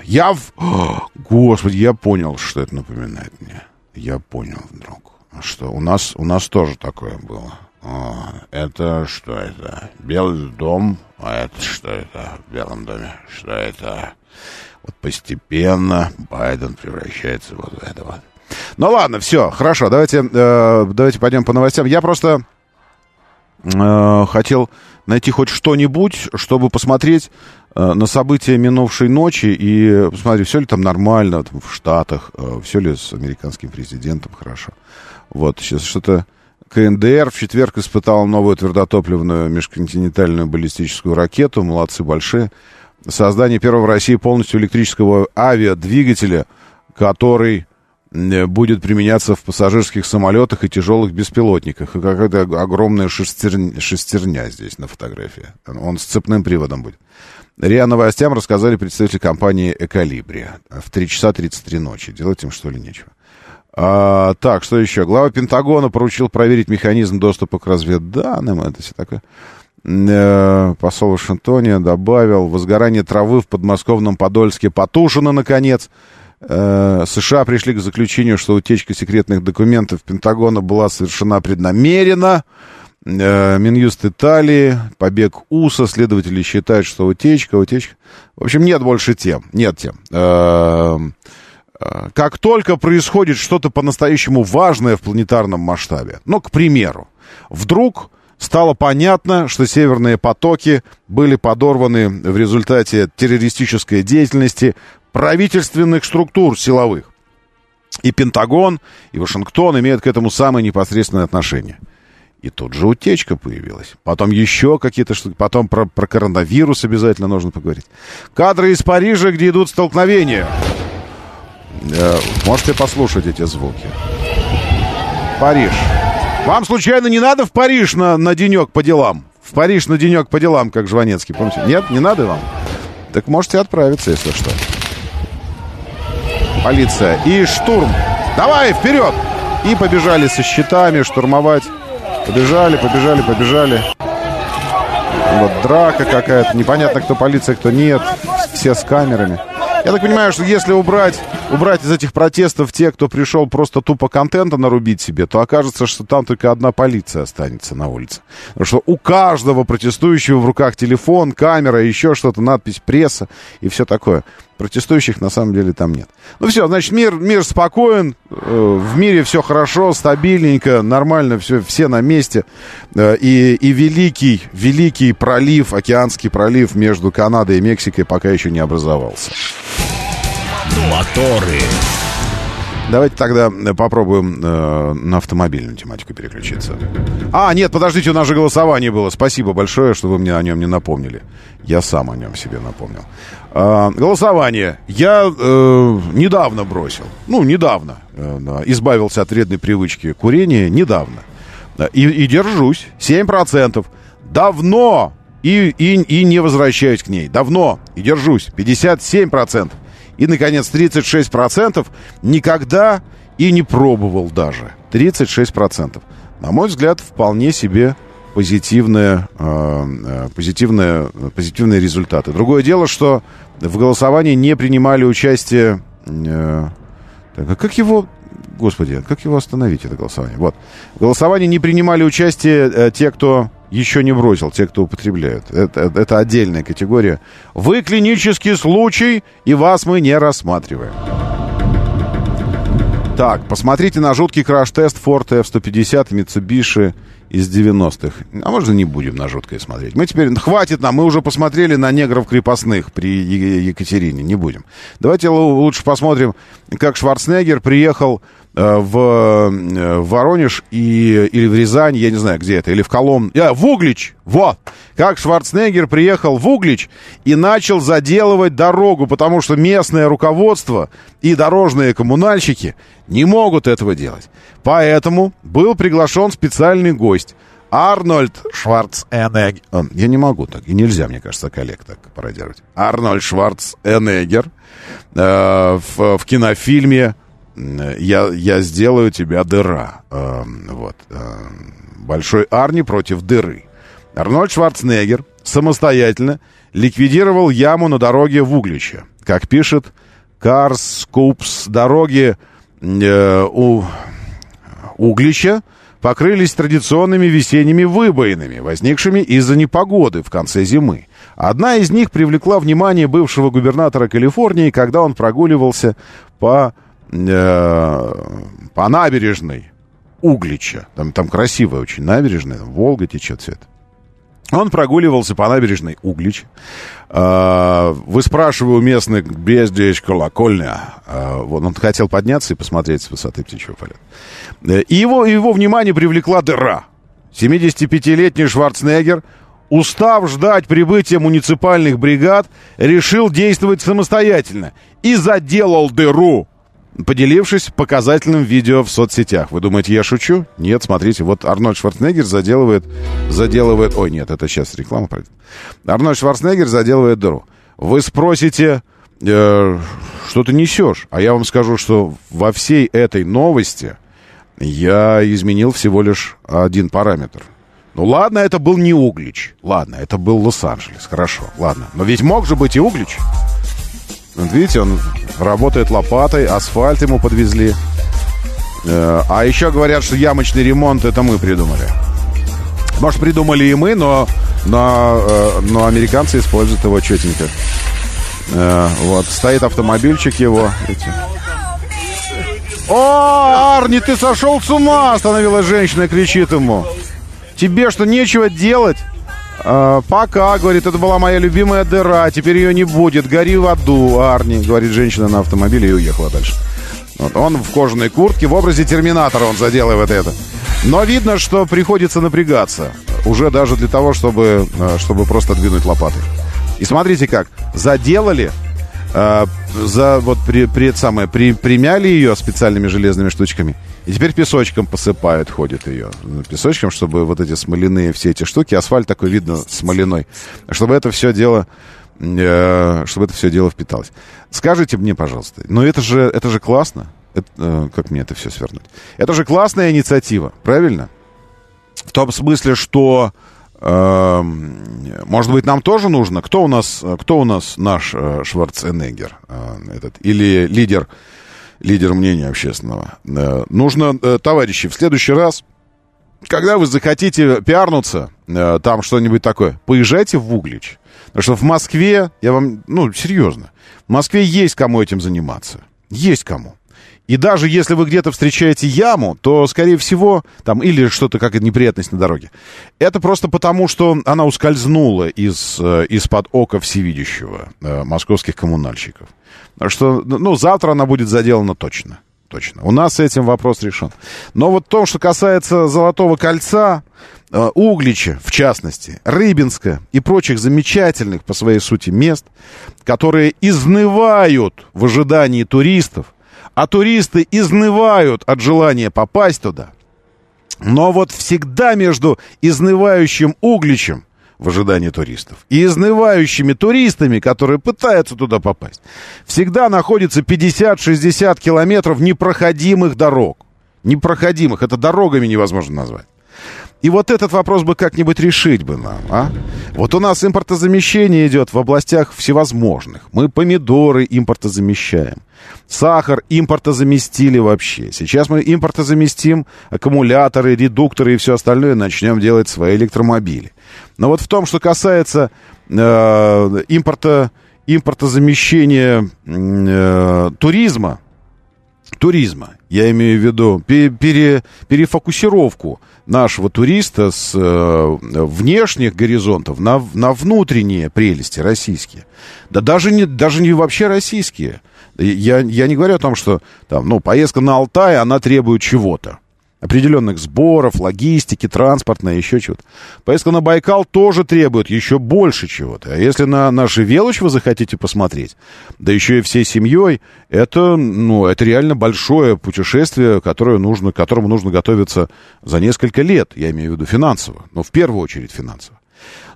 я в... О, Господи, я понял, что это напоминает мне. Я понял вдруг, что у нас, у нас тоже такое было. О, это что это? Белый дом? А это что это в Белом доме? Что это? Вот постепенно Байден превращается вот в это вот. Ну ладно, все, хорошо, давайте, э, давайте пойдем по новостям. Я просто э, хотел найти хоть что-нибудь, чтобы посмотреть э, на события минувшей ночи и посмотреть, все ли там нормально там, в Штатах, э, все ли с американским президентом хорошо. Вот, сейчас что-то... КНДР в четверг испытал новую твердотопливную межконтинентальную баллистическую ракету. Молодцы большие. Создание первого в России полностью электрического авиадвигателя, который э, будет применяться в пассажирских самолетах и тяжелых беспилотниках. И какая-то огромная шестерня, шестерня здесь на фотографии. Он с цепным приводом будет. РИА Новостям рассказали представители компании «Эколибри». В 3 часа 33 ночи. Делать им, что ли, нечего. А, так, что еще? Глава Пентагона поручил проверить механизм доступа к разведданным. Это все такое. Э, посол Вашингтоне добавил, возгорание травы в подмосковном Подольске потушено, наконец. Э, США пришли к заключению, что утечка секретных документов Пентагона была совершена преднамеренно. Э, Минюст Италии, побег УСА, следователи считают, что утечка, утечка. В общем, нет больше тем, нет тем. Как только происходит что-то по-настоящему важное в планетарном масштабе, ну, к примеру, вдруг стало понятно, что северные потоки были подорваны в результате террористической деятельности правительственных структур силовых. И Пентагон, и Вашингтон имеют к этому самое непосредственное отношение. И тут же утечка появилась. Потом еще какие-то штуки. Потом про, про коронавирус обязательно нужно поговорить. Кадры из Парижа, где идут столкновения. Э, можете послушать эти звуки. Париж. Вам, случайно, не надо в Париж на, на денек по делам? В Париж на денек по делам, как Жванецкий, помните? Нет, не надо вам? Так можете отправиться, если что. Полиция. И штурм. Давай, вперед! И побежали со щитами штурмовать. Побежали, побежали, побежали. Вот драка какая-то. Непонятно, кто полиция, кто нет. Все с камерами. Я так понимаю, что если убрать, убрать из этих протестов те, кто пришел просто тупо контента нарубить себе, то окажется, что там только одна полиция останется на улице. Потому что у каждого протестующего в руках телефон, камера, еще что-то, надпись пресса и все такое. Протестующих на самом деле там нет. Ну все, значит, мир, мир спокоен, э, в мире все хорошо, стабильненько, нормально, все, все на месте. Э, и, и великий, великий пролив, океанский пролив между Канадой и Мексикой пока еще не образовался. Моторы. Давайте тогда э, попробуем э, на автомобильную тематику переключиться. А, нет, подождите, у нас же голосование было. Спасибо большое, что вы мне о нем не напомнили. Я сам о нем себе напомнил. Э, голосование. Я э, недавно бросил. Ну, недавно. Э, избавился от вредной привычки курения. Недавно. И, и держусь. 7%. Давно. И, и, и не возвращаюсь к ней. Давно. И держусь. 57%. И, наконец, 36% никогда и не пробовал даже. 36%. На мой взгляд, вполне себе позитивные, э, э, позитивные, позитивные результаты. Другое дело, что в голосовании не принимали участие... Э, так, а как его... Господи, как его остановить, это голосование? Вот. В голосовании не принимали участие э, те, кто еще не бросил, те, кто употребляют. Это, это отдельная категория. Вы клинический случай, и вас мы не рассматриваем. Так, посмотрите на жуткий краш-тест Ford F-150 Mitsubishi из 90-х. А можно не будем на жуткое смотреть? Мы теперь... Хватит нам, мы уже посмотрели на негров крепостных при Екатерине. Не будем. Давайте лучше посмотрим, как Шварценеггер приехал в, э, в Воронеж и, или в Рязань, я не знаю, где это, или в Колом... А, в Углич! Вот! Как Шварценеггер приехал в Углич и начал заделывать дорогу, потому что местное руководство и дорожные коммунальщики не могут этого делать. Поэтому был приглашен специальный гость. Арнольд Шварценеггер. Э, я не могу так, и нельзя, мне кажется, коллег так пародировать. Арнольд Шварценеггер э, в, в кинофильме я, я сделаю тебя дыра. Э, вот. Э, Большой Арни против дыры. Арнольд Шварценеггер самостоятельно ликвидировал яму на дороге в Угличе. Как пишет Карс Купс, дороги э, у Углича покрылись традиционными весенними выбоинами, возникшими из-за непогоды в конце зимы. Одна из них привлекла внимание бывшего губернатора Калифорнии, когда он прогуливался по э, по набережной Углича. Там, там красивая очень набережная, там Волга течет это. Он прогуливался по набережной Углич. Э, вы спрашивали у местных, где здесь колокольня? Э, вот он хотел подняться и посмотреть с высоты птичьего полета. И его, его внимание привлекла дыра. 75-летний Шварценеггер, устав ждать прибытия муниципальных бригад, решил действовать самостоятельно и заделал дыру поделившись показательным видео в соцсетях. Вы думаете, я шучу? Нет, смотрите, вот Арнольд Шварценеггер заделывает, заделывает... Ой, нет, это сейчас реклама пройдет. Арнольд Шварценеггер заделывает дыру. Вы спросите, э, что ты несешь? А я вам скажу, что во всей этой новости я изменил всего лишь один параметр. Ну ладно, это был не Углич. Ладно, это был Лос-Анджелес. Хорошо, ладно. Но ведь мог же быть и Углич. Видите, он работает лопатой, асфальт ему подвезли. Э, а еще говорят, что ямочный ремонт это мы придумали. Может, придумали и мы, но, но, э, но американцы используют его четенько. Э, вот, стоит автомобильчик его. О, Арни, ты сошел с ума! Остановилась женщина и кричит ему. Тебе что, нечего делать? А, пока, говорит, это была моя любимая дыра, теперь ее не будет. Гори в аду, Арни, говорит женщина на автомобиле и уехала дальше. Вот, он в кожаной куртке, в образе терминатора он заделывает это. Но видно, что приходится напрягаться. Уже даже для того, чтобы, а, чтобы просто двинуть лопатой. И смотрите как. Заделали э, за, вот при, при, самое, при, примяли ее специальными железными штучками. И теперь песочком посыпают, ходит ее. Песочком, чтобы вот эти смоляные все эти штуки, асфальт такой видно смоляной, чтобы это все дело э, чтобы это все дело впиталось. Скажите мне, пожалуйста, но это же, это же классно. Это, э, как мне это все свернуть? Это же классная инициатива, правильно? В том смысле, что Эм, может быть, нам тоже нужно? Кто у нас, кто у нас наш э, Шварценеггер? Э, этот, или лидер, лидер мнения общественного? Э, нужно, товарищи, в следующий раз, когда вы захотите пиарнуться, там что-нибудь такое, поезжайте в Углич. Потому что в Москве, я вам, ну, серьезно, в Москве есть кому этим заниматься. Есть кому. И даже если вы где-то встречаете яму, то, скорее всего, там или что-то как неприятность на дороге, это просто потому, что она ускользнула из, э, из-под ока всевидящего э, московских коммунальщиков. Что, ну, завтра она будет заделана точно. Точно. У нас с этим вопрос решен. Но вот то, что касается Золотого кольца, э, Углича, в частности, Рыбинска и прочих замечательных по своей сути мест, которые изнывают в ожидании туристов, а туристы изнывают от желания попасть туда. Но вот всегда между изнывающим Угличем в ожидании туристов и изнывающими туристами, которые пытаются туда попасть, всегда находится 50-60 километров непроходимых дорог. Непроходимых. Это дорогами невозможно назвать. И вот этот вопрос бы как-нибудь решить бы нам, а? Вот у нас импортозамещение идет в областях всевозможных. Мы помидоры импортозамещаем. Сахар импортозаместили вообще. Сейчас мы импортозаместим аккумуляторы, редукторы и все остальное, начнем делать свои электромобили. Но вот в том, что касается э, импорта, импортозамещения э, туризма, туризма, я имею в виду пере, перефокусировку нашего туриста с э, внешних горизонтов на, на внутренние прелести российские. Да даже не, даже не вообще российские. Я, я не говорю о том, что там, ну, поездка на Алтай, она требует чего-то определенных сборов, логистики, транспортной, еще чего-то. Поездка на Байкал тоже требует еще больше чего-то. А если на наши Велуч вы захотите посмотреть, да еще и всей семьей, это, ну, это реально большое путешествие, которое нужно, к которому нужно готовиться за несколько лет, я имею в виду финансово, но в первую очередь финансово.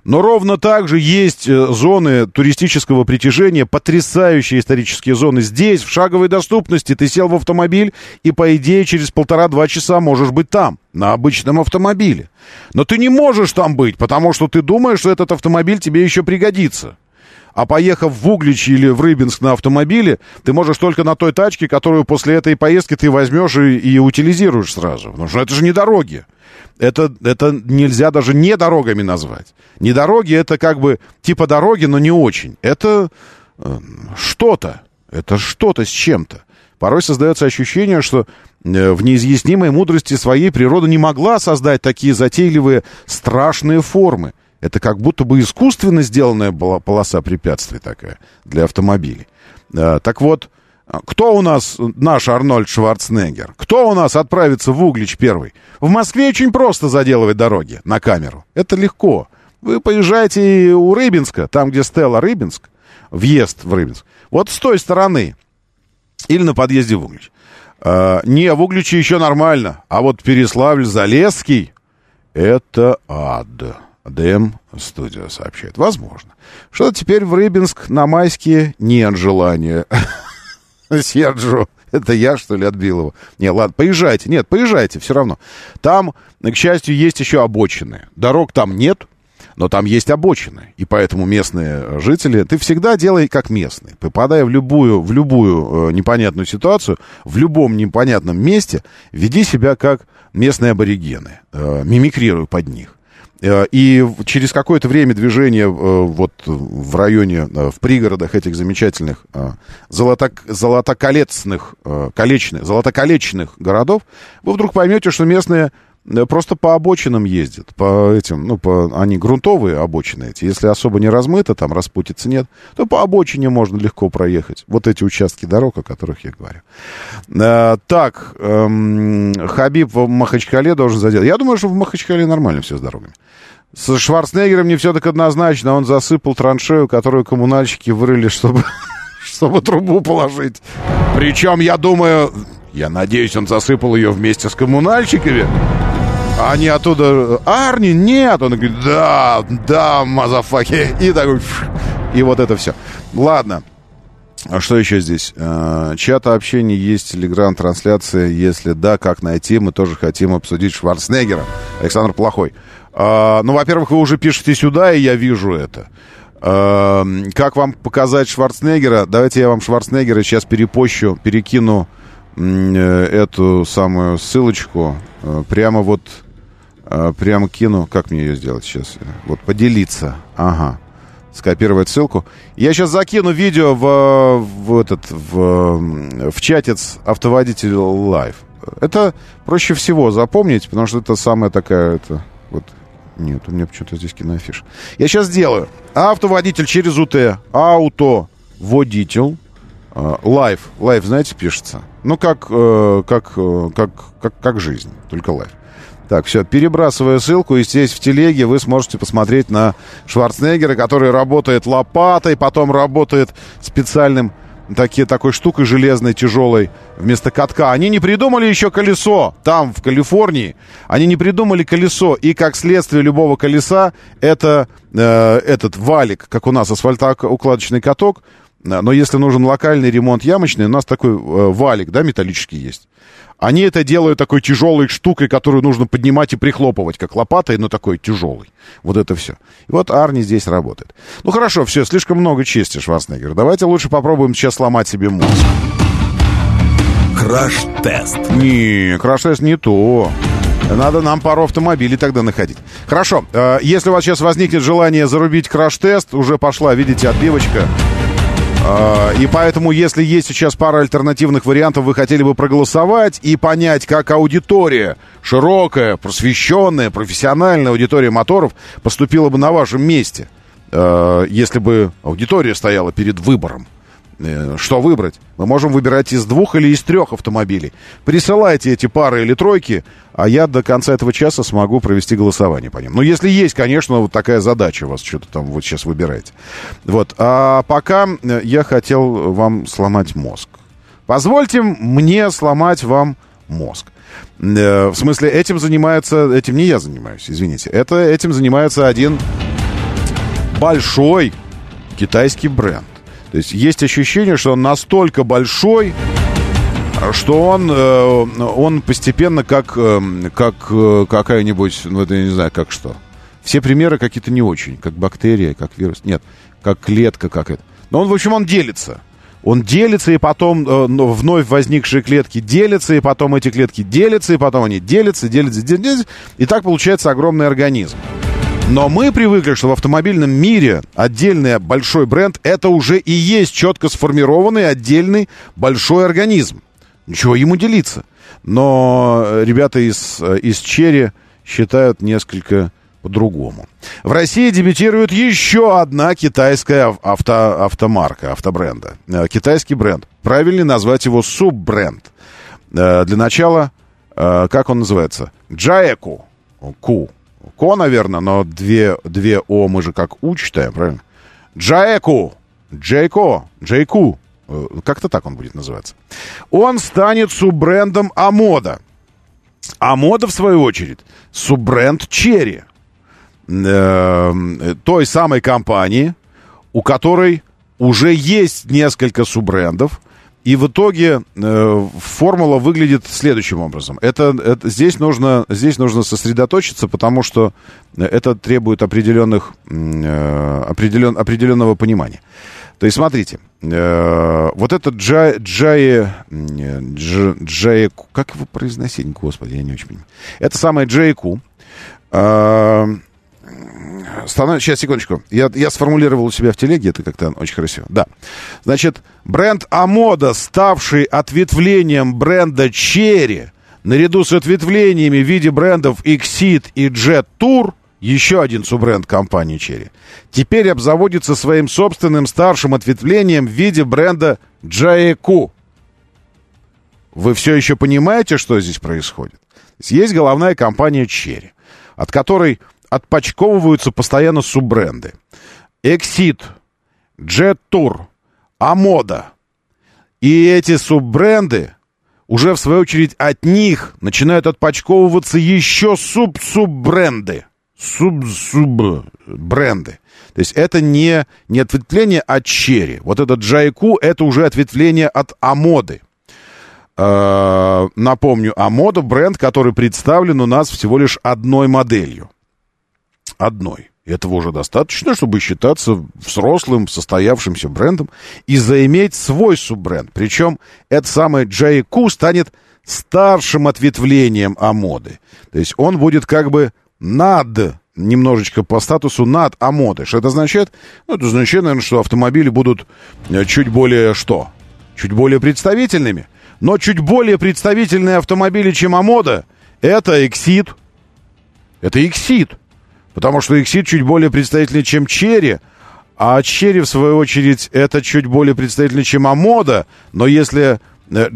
Но ровно так же есть э, зоны туристического притяжения, потрясающие исторические зоны. Здесь, в шаговой доступности, ты сел в автомобиль и, по идее, через полтора-два часа можешь быть там, на обычном автомобиле. Но ты не можешь там быть, потому что ты думаешь, что этот автомобиль тебе еще пригодится. А поехав в Углич или в Рыбинск на автомобиле, ты можешь только на той тачке, которую после этой поездки ты возьмешь и, и утилизируешь сразу. Потому что это же не дороги это, это нельзя даже не дорогами назвать. Не дороги, это как бы типа дороги, но не очень. Это э, что-то. Это что-то с чем-то. Порой создается ощущение, что э, в неизъяснимой мудрости своей природа не могла создать такие затейливые, страшные формы. Это как будто бы искусственно сделанная полоса препятствий такая для автомобилей. Э, так вот, кто у нас наш Арнольд Шварценеггер? Кто у нас отправится в Углич первый? В Москве очень просто заделывать дороги на камеру. Это легко. Вы поезжаете у Рыбинска, там, где Стелла Рыбинск, въезд в Рыбинск. Вот с той стороны Или на подъезде в Углич. А, не, в Угличе еще нормально. А вот Переславль-Залесский — это ад. ДМ студия сообщает. Возможно. Что теперь в Рыбинск на майские нет желания. Серджо, это я, что ли, отбил его? Не, ладно, поезжайте. Нет, поезжайте, все равно. Там, к счастью, есть еще обочины. Дорог там нет, но там есть обочины. И поэтому местные жители... Ты всегда делай как местный. Попадая в любую, в любую э, непонятную ситуацию, в любом непонятном месте, веди себя как местные аборигены. Э, мимикрируй под них. Э, и через какое-то время движения э, вот в районе, э, в пригородах этих замечательных золоток, золотоколецных, колечных, золотоколечных городов, вы вдруг поймете, что местные просто по обочинам ездят, по этим, ну, по, они грунтовые обочины эти. Если особо не размыто, там распутиться нет, то по обочине можно легко проехать. Вот эти участки дорог, о которых я говорю. А, так, эм, Хабиб в Махачкале должен задел. Я думаю, что в Махачкале нормально все с дорогами. С Шварценеггером не все так однозначно. Он засыпал траншею, которую коммунальщики вырыли, чтобы, чтобы трубу положить. Причем, я думаю, я надеюсь, он засыпал ее вместе с коммунальщиками. Они оттуда, Арни, нет. Он говорит, да, да, мазафаки. И такой, и вот это все. Ладно. А что еще здесь? Э, чат общения есть, телеграм-трансляция. Если да, как найти? Мы тоже хотим обсудить Шварценеггера. Александр Плохой. А, ну, во-первых, вы уже пишете сюда, и я вижу это. А, как вам показать Шварценеггера? Давайте я вам Шварценеггера сейчас перепощу, перекину э, эту самую ссылочку э, прямо вот а, прямо кину. Как мне ее сделать сейчас? Вот поделиться. Ага. Скопировать ссылку. Я сейчас закину видео в, в этот в, в чатец автоводитель live. Это проще всего запомнить, потому что это самая такая это вот нет, у меня почему-то здесь киноафиш. Я сейчас сделаю. Автоводитель через УТ. Ауто водитель. Live. Live, знаете, пишется. Ну, как, э, как, э, как, как, как жизнь, только live. Так, все, перебрасываю ссылку, и здесь в телеге вы сможете посмотреть на Шварценеггера, который работает лопатой, потом работает специальным такие, такой штукой железной, тяжелой вместо катка. Они не придумали еще колесо там, в Калифорнии. Они не придумали колесо. И как следствие любого колеса, это э, этот валик, как у нас асфальтоукладочный каток. Но если нужен локальный ремонт ямочный, у нас такой э, валик, да, металлический есть. Они это делают такой тяжелой штукой, которую нужно поднимать и прихлопывать, как лопатой, но такой тяжелый. Вот это все. И вот Арни здесь работает. Ну хорошо, все, слишком много чести, Шварценеггер. Давайте лучше попробуем сейчас сломать себе мозг. Краш-тест. Не, краш-тест не то. Надо нам пару автомобилей тогда находить. Хорошо, э, если у вас сейчас возникнет желание зарубить краш-тест, уже пошла, видите, отбивочка. А, и поэтому, если есть сейчас пара альтернативных вариантов, вы хотели бы проголосовать и понять, как аудитория, широкая, просвещенная, профессиональная аудитория моторов поступила бы на вашем месте, а, если бы аудитория стояла перед выбором. Э, что выбрать? Мы можем выбирать из двух или из трех автомобилей. Присылайте эти пары или тройки, а я до конца этого часа смогу провести голосование по ним. Ну, если есть, конечно, вот такая задача у вас, что-то там вот сейчас выбираете. Вот. А пока э, я хотел вам сломать мозг. Позвольте мне сломать вам мозг. Э, в смысле, этим занимается... Этим не я занимаюсь, извините. Это, этим занимается один большой китайский бренд. То есть есть ощущение, что он настолько большой, что он, э, он постепенно как, э, как э, какая-нибудь, ну, это я не знаю, как что. Все примеры какие-то не очень, как бактерия, как вирус. Нет, как клетка, как это. Но он, в общем, он делится. Он делится, и потом э, вновь возникшие клетки делятся, и потом эти клетки делятся, и потом они делятся, делятся, делятся. И так получается огромный организм. Но мы привыкли, что в автомобильном мире отдельный большой бренд это уже и есть четко сформированный отдельный большой организм. Ничего ему делиться. Но ребята из, из Черри считают несколько по-другому. В России дебютирует еще одна китайская авто, автомарка, автобренда. Э, китайский бренд. Правильнее назвать его суббренд. Э, для начала, э, как он называется? Джаэку. Ку. Ко, наверное, но две, две О мы же как У читаем, правильно? Джаэку, Джейко, Джейку. Э, как-то так он будет называться. Он станет суббрендом Амода. Амода, в свою очередь, суббренд Черри. Э, той самой компании, у которой уже есть несколько суббрендов, и в итоге э, формула выглядит следующим образом. Это, это здесь нужно здесь нужно сосредоточиться, потому что это требует определенных э, определен, определенного понимания. То есть смотрите, э, вот этот джай джай джай как его произносить, господи, я не очень понимаю. Это самое джайку. Э, станов... Сейчас, секундочку. Я, я сформулировал у себя в телеге, это как-то очень красиво. Да. Значит, бренд Амода, ставший ответвлением бренда Черри, наряду с ответвлениями в виде брендов Exit и Jet Tour, еще один суббренд компании Черри, теперь обзаводится своим собственным старшим ответвлением в виде бренда Jaeku. Вы все еще понимаете, что здесь происходит? Есть головная компания Черри, от которой отпочковываются постоянно суббренды. Exit, Jet Tour, Амода. И эти суббренды уже, в свою очередь, от них начинают отпочковываться еще суб-суббренды. Суб-суб-бренды. То есть это не, не ответвление от Черри. Вот этот Джайку — это уже ответвление от Амоды. Э, напомню, Амода — бренд, который представлен у нас всего лишь одной моделью одной. Этого уже достаточно, чтобы считаться взрослым, состоявшимся брендом и заиметь свой суббренд. Причем это самое JQ станет старшим ответвлением Амоды. То есть он будет как бы над, немножечко по статусу над Амоды. Что это означает? Ну, это означает, наверное, что автомобили будут э, чуть более что? Чуть более представительными. Но чуть более представительные автомобили, чем Амода, это Exit. Это Exit. Потому что Exit чуть более представительный, чем Черри, а Черри, в свою очередь, это чуть более представительный, чем Амода. Но если э,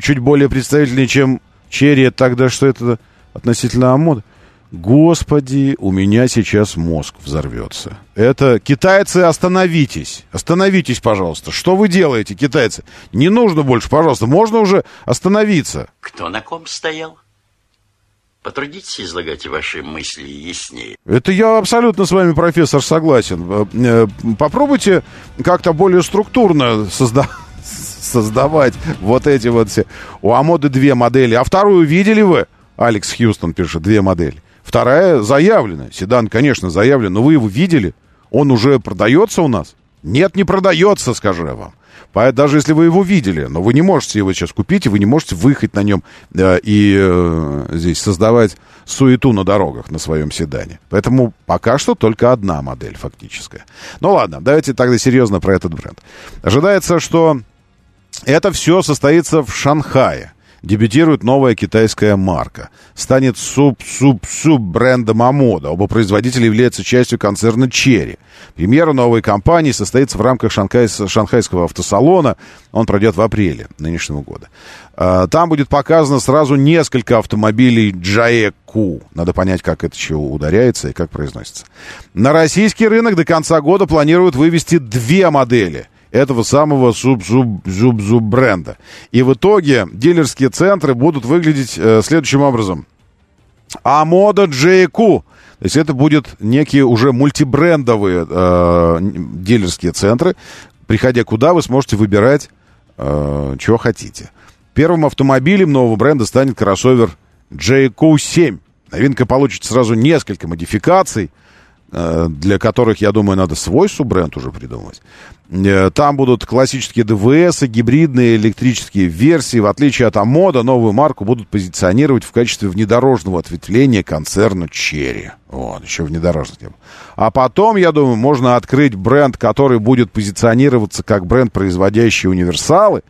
чуть более представительный, чем Черри, тогда что это относительно Амода? Господи, у меня сейчас мозг взорвется. Это китайцы, остановитесь. Остановитесь, пожалуйста. Что вы делаете, китайцы? Не нужно больше, пожалуйста. Можно уже остановиться. Кто на ком стоял? Потрудитесь излагать ваши мысли яснее. Это я абсолютно с вами, профессор, согласен. Э, э, попробуйте как-то более структурно созда создавать вот эти вот все. У Амоды две модели. А вторую видели вы? Алекс Хьюстон пишет, две модели. Вторая заявлена. Седан, конечно, заявлен. Но вы его видели? Он уже продается у нас? Нет, не продается, скажу я вам. Даже если вы его видели, но вы не можете его сейчас купить, и вы не можете выехать на нем э, и э, здесь создавать суету на дорогах на своем седане. Поэтому пока что только одна модель фактическая. Ну ладно, давайте тогда серьезно про этот бренд. Ожидается, что это все состоится в Шанхае дебютирует новая китайская марка. Станет суп-суп-суп брендом Амода. Оба производителя являются частью концерна Черри. Премьера новой компании состоится в рамках Шанхай, шанхайского автосалона. Он пройдет в апреле нынешнего года. А, там будет показано сразу несколько автомобилей Джаеку. Надо понять, как это чего ударяется и как произносится. На российский рынок до конца года планируют вывести две модели – этого самого суб-суб-суб-суб бренда. И в итоге дилерские центры будут выглядеть э, следующим образом. Амода JQ. То есть это будут некие уже мультибрендовые э, дилерские центры, приходя куда вы сможете выбирать, э, чего хотите. Первым автомобилем нового бренда станет кроссовер JQ7. Новинка получит сразу несколько модификаций – Э, для которых, я думаю, надо свой суббренд уже придумать. Э, там будут классические ДВС, гибридные электрические версии. В отличие от Амода, новую марку будут позиционировать в качестве внедорожного ответвления концерна Черри. Вот, еще внедорожных не было. А потом, я думаю, можно открыть бренд, который будет позиционироваться как бренд, производящий универсалы.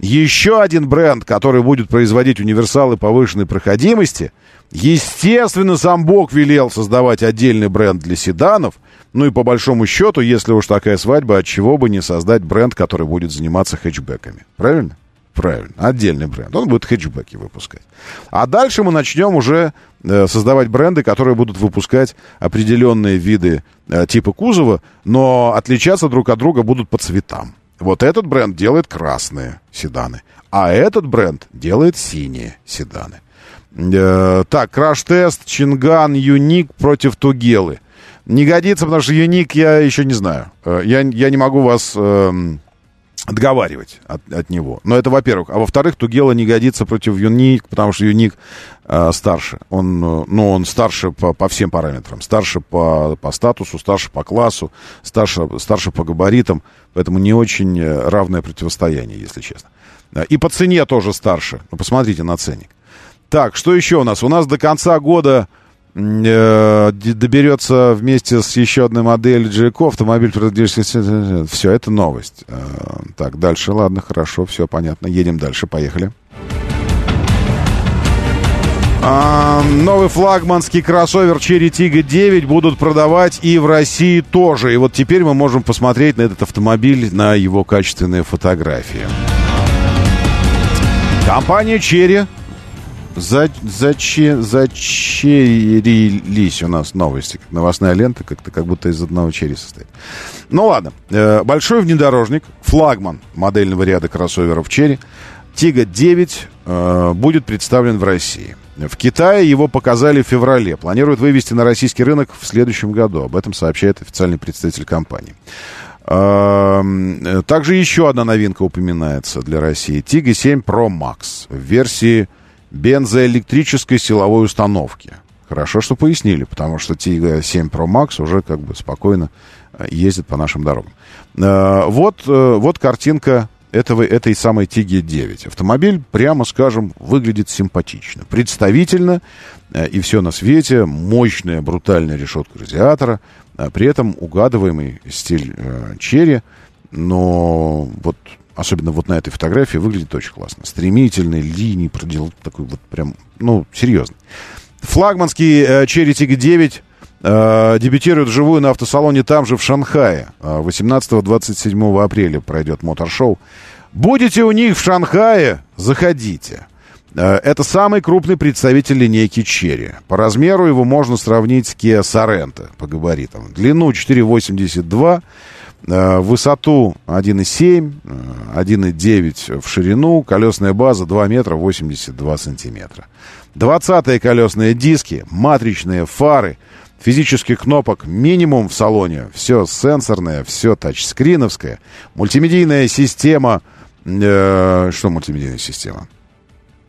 Еще один бренд, который будет производить универсалы повышенной проходимости – Естественно, сам Бог велел создавать отдельный бренд для седанов. Ну и по большому счету, если уж такая свадьба, от чего бы не создать бренд, который будет заниматься хэтчбеками. Правильно? Правильно. Отдельный бренд. Он будет хэтчбеки выпускать. А дальше мы начнем уже э, создавать бренды, которые будут выпускать определенные виды э, типа кузова, но отличаться друг от друга будут по цветам. Вот этот бренд делает красные седаны, а этот бренд делает синие седаны. Э, так, краш-тест, Чинган, Юник против Тугелы. Не годится, потому что Юник я еще не знаю. Э, я, я не могу вас э, отговаривать от, от него. Но это во-первых. А во-вторых, Тугела не годится против Юник, потому что Юник э, старше. Он, э, ну, он старше по, по всем параметрам. Старше по, по статусу, старше по классу, старше, старше по габаритам. Поэтому не очень э, равное противостояние, если честно. И по цене тоже старше. Ну, посмотрите на ценник. Так, что еще у нас? У нас до конца года доберется вместе с еще одной моделью Джеко автомобиль Все, это новость. Э, так, дальше, ладно, хорошо, все понятно. Едем дальше, поехали. А, новый флагманский кроссовер Cherry Tiggo 9 будут продавать и в России тоже. И вот теперь мы можем посмотреть на этот автомобиль, на его качественные фотографии. Компания Cherry за, заче, зачерились у нас новости. Новостная лента как-то как будто из одного черри состоит. Ну ладно. Э, большой внедорожник, флагман модельного ряда кроссоверов Черри, Тига 9 э, будет представлен в России. В Китае его показали в феврале. Планируют вывести на российский рынок в следующем году. Об этом сообщает официальный представитель компании. Э, также еще одна новинка упоминается для России. Тига 7 Pro Max в версии бензоэлектрической силовой установки. Хорошо, что пояснили, потому что Тига 7 Pro Max уже как бы спокойно э, ездит по нашим дорогам. Э, вот, э, вот картинка этого, этой самой Тиги 9. Автомобиль, прямо скажем, выглядит симпатично, представительно, и все на свете, мощная, брутальная решетка радиатора, при этом угадываемый стиль черри, но вот особенно вот на этой фотографии, выглядит очень классно. Стремительные линии проделал такой вот прям, ну, серьезно. Флагманский э, Tiggo 9 э, дебютирует вживую на автосалоне там же, в Шанхае. 18-27 апреля пройдет моторшоу. Будете у них в Шанхае? Заходите. Э, это самый крупный представитель линейки Черри. По размеру его можно сравнить с Kia Sorento по габаритам. Длину 4,82 Э, высоту 1,7, 1,9 э, в ширину, колесная база 2 метра 82 сантиметра. 20-е колесные диски, матричные фары, физических кнопок минимум в салоне, все сенсорное, все тачскриновское, мультимедийная система, э, что мультимедийная система?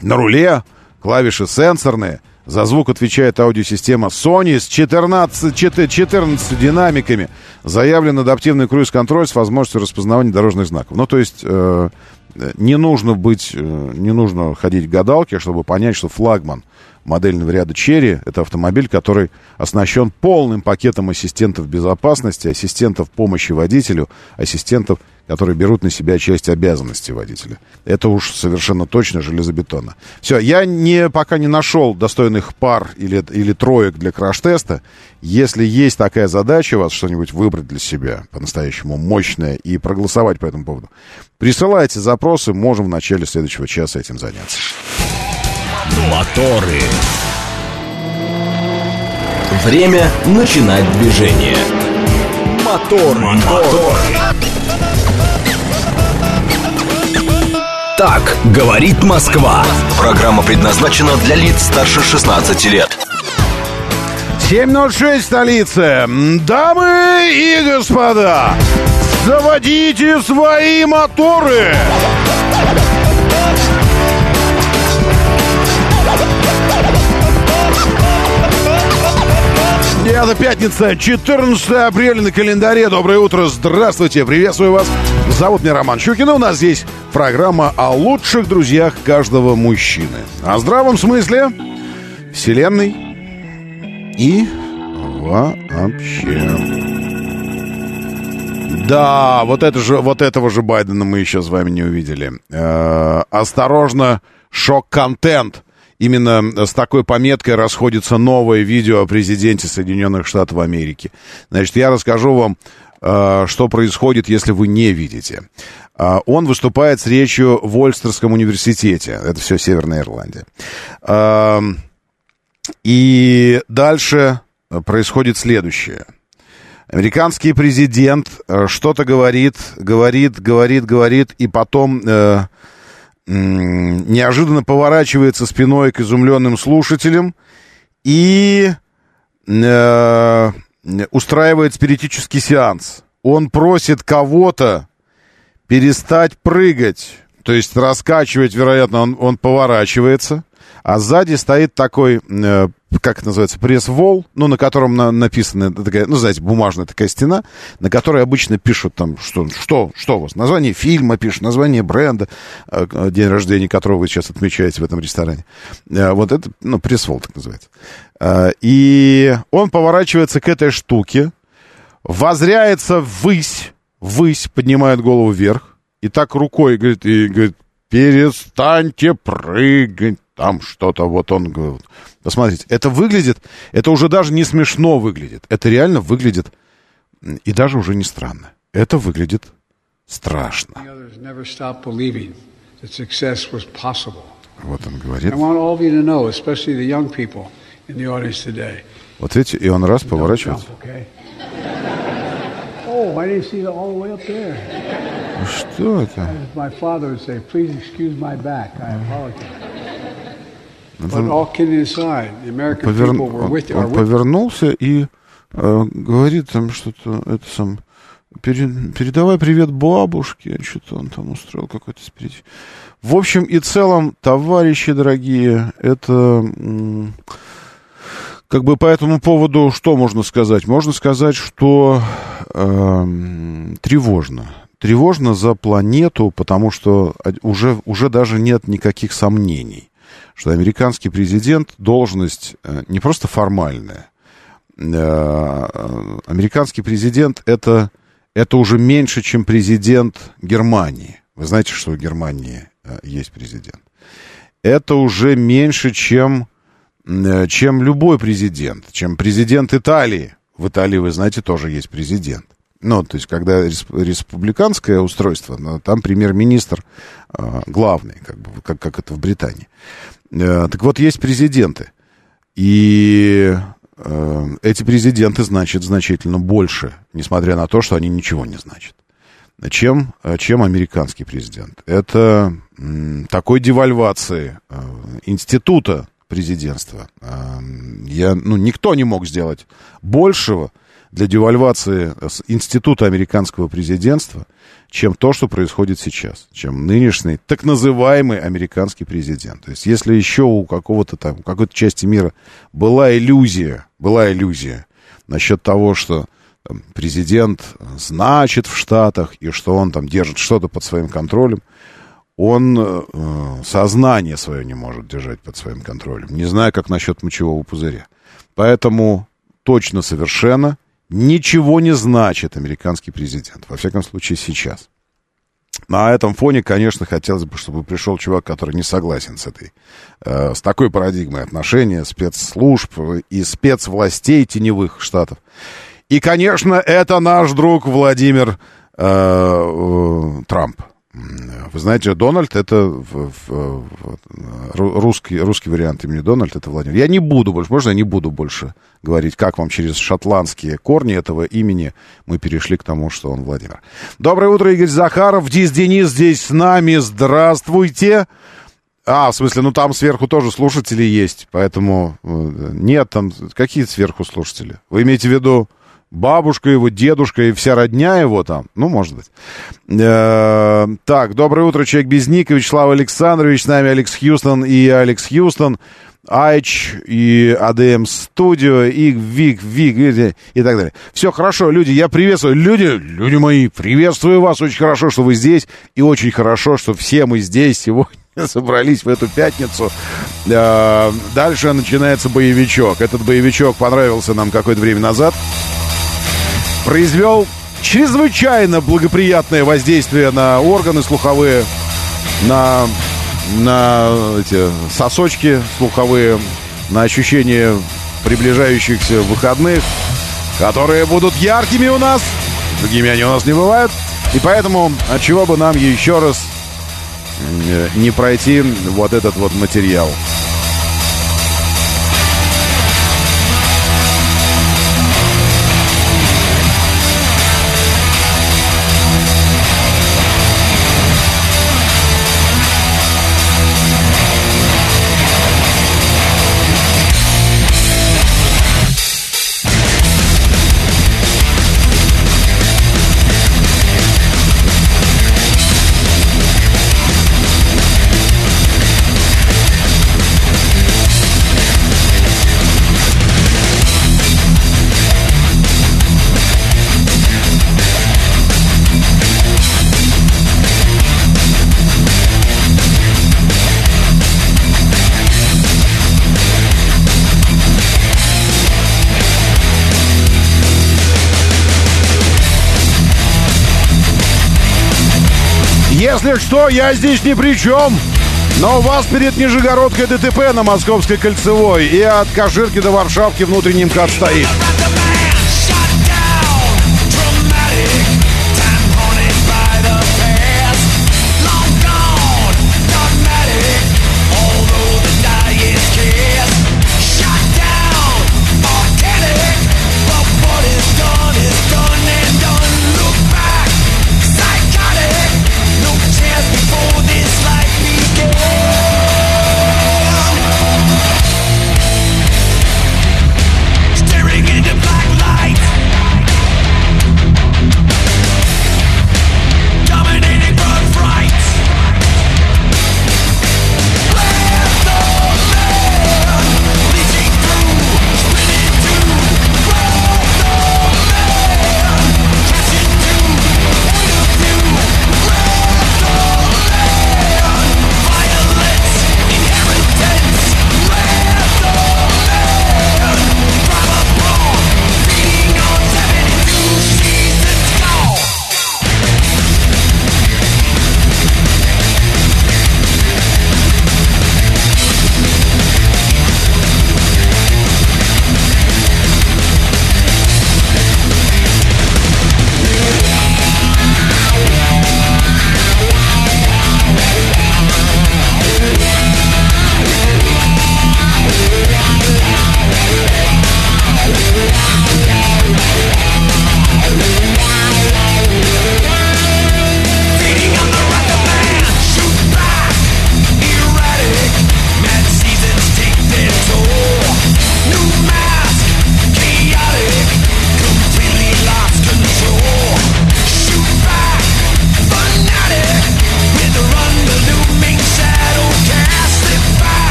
На руле клавиши сенсорные – за звук отвечает аудиосистема Sony с 14, 14 динамиками. Заявлен адаптивный круиз-контроль с возможностью распознавания дорожных знаков. Ну, то есть э, не нужно быть, э, не нужно ходить к гадалке, чтобы понять, что флагман модельного ряда Cherry это автомобиль, который оснащен полным пакетом ассистентов безопасности, ассистентов помощи водителю, ассистентов которые берут на себя часть обязанностей водителя. Это уж совершенно точно железобетонно. Все, я не, пока не нашел достойных пар или, или троек для краш-теста. Если есть такая задача у вас, что-нибудь выбрать для себя по-настоящему мощное и проголосовать по этому поводу, присылайте запросы, можем в начале следующего часа этим заняться. Моторы. Время начинать движение. Мотор, мотор. мотор. Так говорит Москва. Программа предназначена для лиц старше 16 лет. 7.06 столица. Дамы и господа, заводите свои моторы. Это пятница, 14 апреля на календаре. Доброе утро, здравствуйте, приветствую вас. Зовут меня Роман Щукин, и у нас здесь программа о лучших друзьях каждого мужчины. О здравом смысле, вселенной и вообще. Да, вот, это же, вот этого же Байдена мы еще с вами не увидели. Э, осторожно, шок-контент именно с такой пометкой расходится новое видео о президенте Соединенных Штатов Америки. Значит, я расскажу вам, э, что происходит, если вы не видите. Э, он выступает с речью в Ольстерском университете. Это все Северная Ирландия. Э, и дальше происходит следующее. Американский президент что-то говорит, говорит, говорит, говорит, и потом неожиданно поворачивается спиной к изумленным слушателям и э, устраивает спиритический сеанс. Он просит кого-то перестать прыгать, то есть раскачивать, вероятно, он, он поворачивается, а сзади стоит такой э, как это называется, пресс-вол, ну, на котором на, написана такая, ну, знаете, бумажная такая стена, на которой обычно пишут там, что, что, что у вас, название фильма пишут, название бренда, э, день рождения которого вы сейчас отмечаете в этом ресторане. Э, вот это, ну, пресс-вол так называется. Э, и он поворачивается к этой штуке, возряется ввысь, ввысь, поднимает голову вверх, и так рукой говорит, и говорит, перестаньте прыгать, там что-то, вот он говорит. Посмотрите, это выглядит, это уже даже не смешно выглядит. Это реально выглядит, и даже уже не странно. Это выглядит страшно. Вот он говорит. Вот видите, и он раз поворачивается. Oh, I Повер... Он повернулся и э, говорит там что-то, это сам, перед... передавай привет бабушке, что-то он там устроил какой-то спирит. В общем и целом, товарищи дорогие, это как бы по этому поводу что можно сказать? Можно сказать, что э, тревожно. Тревожно за планету, потому что уже, уже даже нет никаких сомнений что американский президент должность э, не просто формальная. Э, американский президент это, это уже меньше, чем президент Германии. Вы знаете, что в Германии э, есть президент. Это уже меньше, чем, чем любой президент, чем президент Италии. В Италии, вы знаете, тоже есть президент. Ну, то есть, когда республиканское устройство, там премьер-министр э, главный, как, бы, как, как это в Британии. Э, так вот, есть президенты. И э, эти президенты значат значительно больше, несмотря на то, что они ничего не значат, чем, чем американский президент. Это э, такой девальвации э, института президентства. Э, я, ну, никто не мог сделать большего, для девальвации института американского президентства, чем то, что происходит сейчас, чем нынешний так называемый американский президент. То есть, если еще у какого-то там, у какой-то части мира была иллюзия, была иллюзия насчет того, что там, президент значит в Штатах и что он там держит что-то под своим контролем, он э, сознание свое не может держать под своим контролем. Не знаю, как насчет мочевого пузыря. Поэтому точно совершенно ничего не значит американский президент. Во всяком случае, сейчас. На этом фоне, конечно, хотелось бы, чтобы пришел чувак, который не согласен с этой, э, с такой парадигмой отношения спецслужб и спецвластей теневых штатов. И, конечно, это наш друг Владимир э, э, Трамп. Вы знаете, Дональд это в, в, в, русский, русский вариант имени Дональд это Владимир. Я не буду больше, можно я не буду больше говорить, как вам через шотландские корни этого имени мы перешли к тому, что он Владимир. Доброе утро, Игорь Захаров. Дис Денис здесь с нами. Здравствуйте. А, в смысле, ну там сверху тоже слушатели есть, поэтому э, нет, там какие сверху слушатели? Вы имеете в виду бабушка его, дедушка и вся родня его там. Ну, может быть. Э, так, доброе утро, человек без ника, Вячеслав Александрович, с нами Алекс Хьюстон и Алекс Хьюстон, Айч и АДМ Студио, и Вик, Вик и так далее. Все хорошо, люди, я приветствую. Люди, люди мои, приветствую вас. Очень хорошо, что вы здесь. И очень хорошо, что все мы здесь сегодня собрались в эту пятницу. Э, дальше начинается боевичок. Этот боевичок понравился нам какое-то время назад произвел чрезвычайно благоприятное воздействие на органы слуховые, на, на эти сосочки слуховые, на ощущение приближающихся выходных, которые будут яркими у нас, другими они у нас не бывают. И поэтому, от чего бы нам еще раз не пройти вот этот вот материал. Если что, я здесь ни при чем. Но у вас перед Нижегородкой ДТП на Московской кольцевой. И от Каширки до Варшавки внутренний МКАД стоит.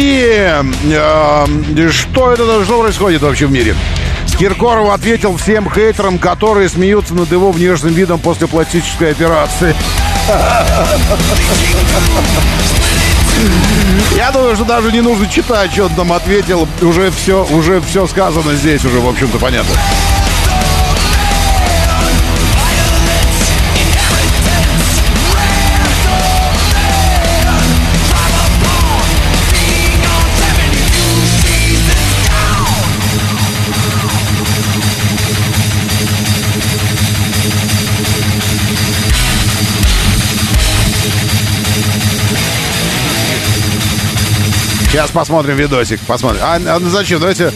Господи! Э, Что это, что происходит вообще в мире? Киркоров ответил всем хейтерам, которые смеются над его внешним видом после пластической операции. Я думаю, что даже не нужно читать, что он там ответил. Уже все, уже все сказано здесь, уже, в общем-то, понятно. Сейчас посмотрим видосик. Посмотрим. А, а зачем? Давайте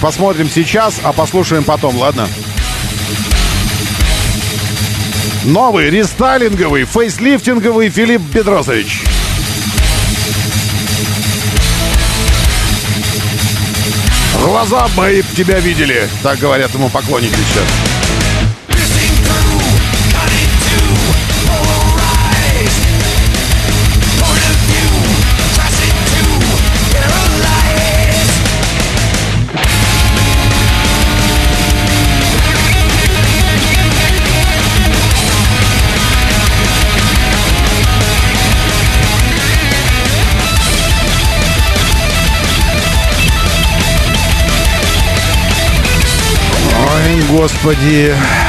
посмотрим сейчас, а послушаем потом, ладно? Новый, рестайлинговый, фейслифтинговый Филипп Бедросович. Глаза мои тебя видели, так говорят ему поклонники сейчас. Господи.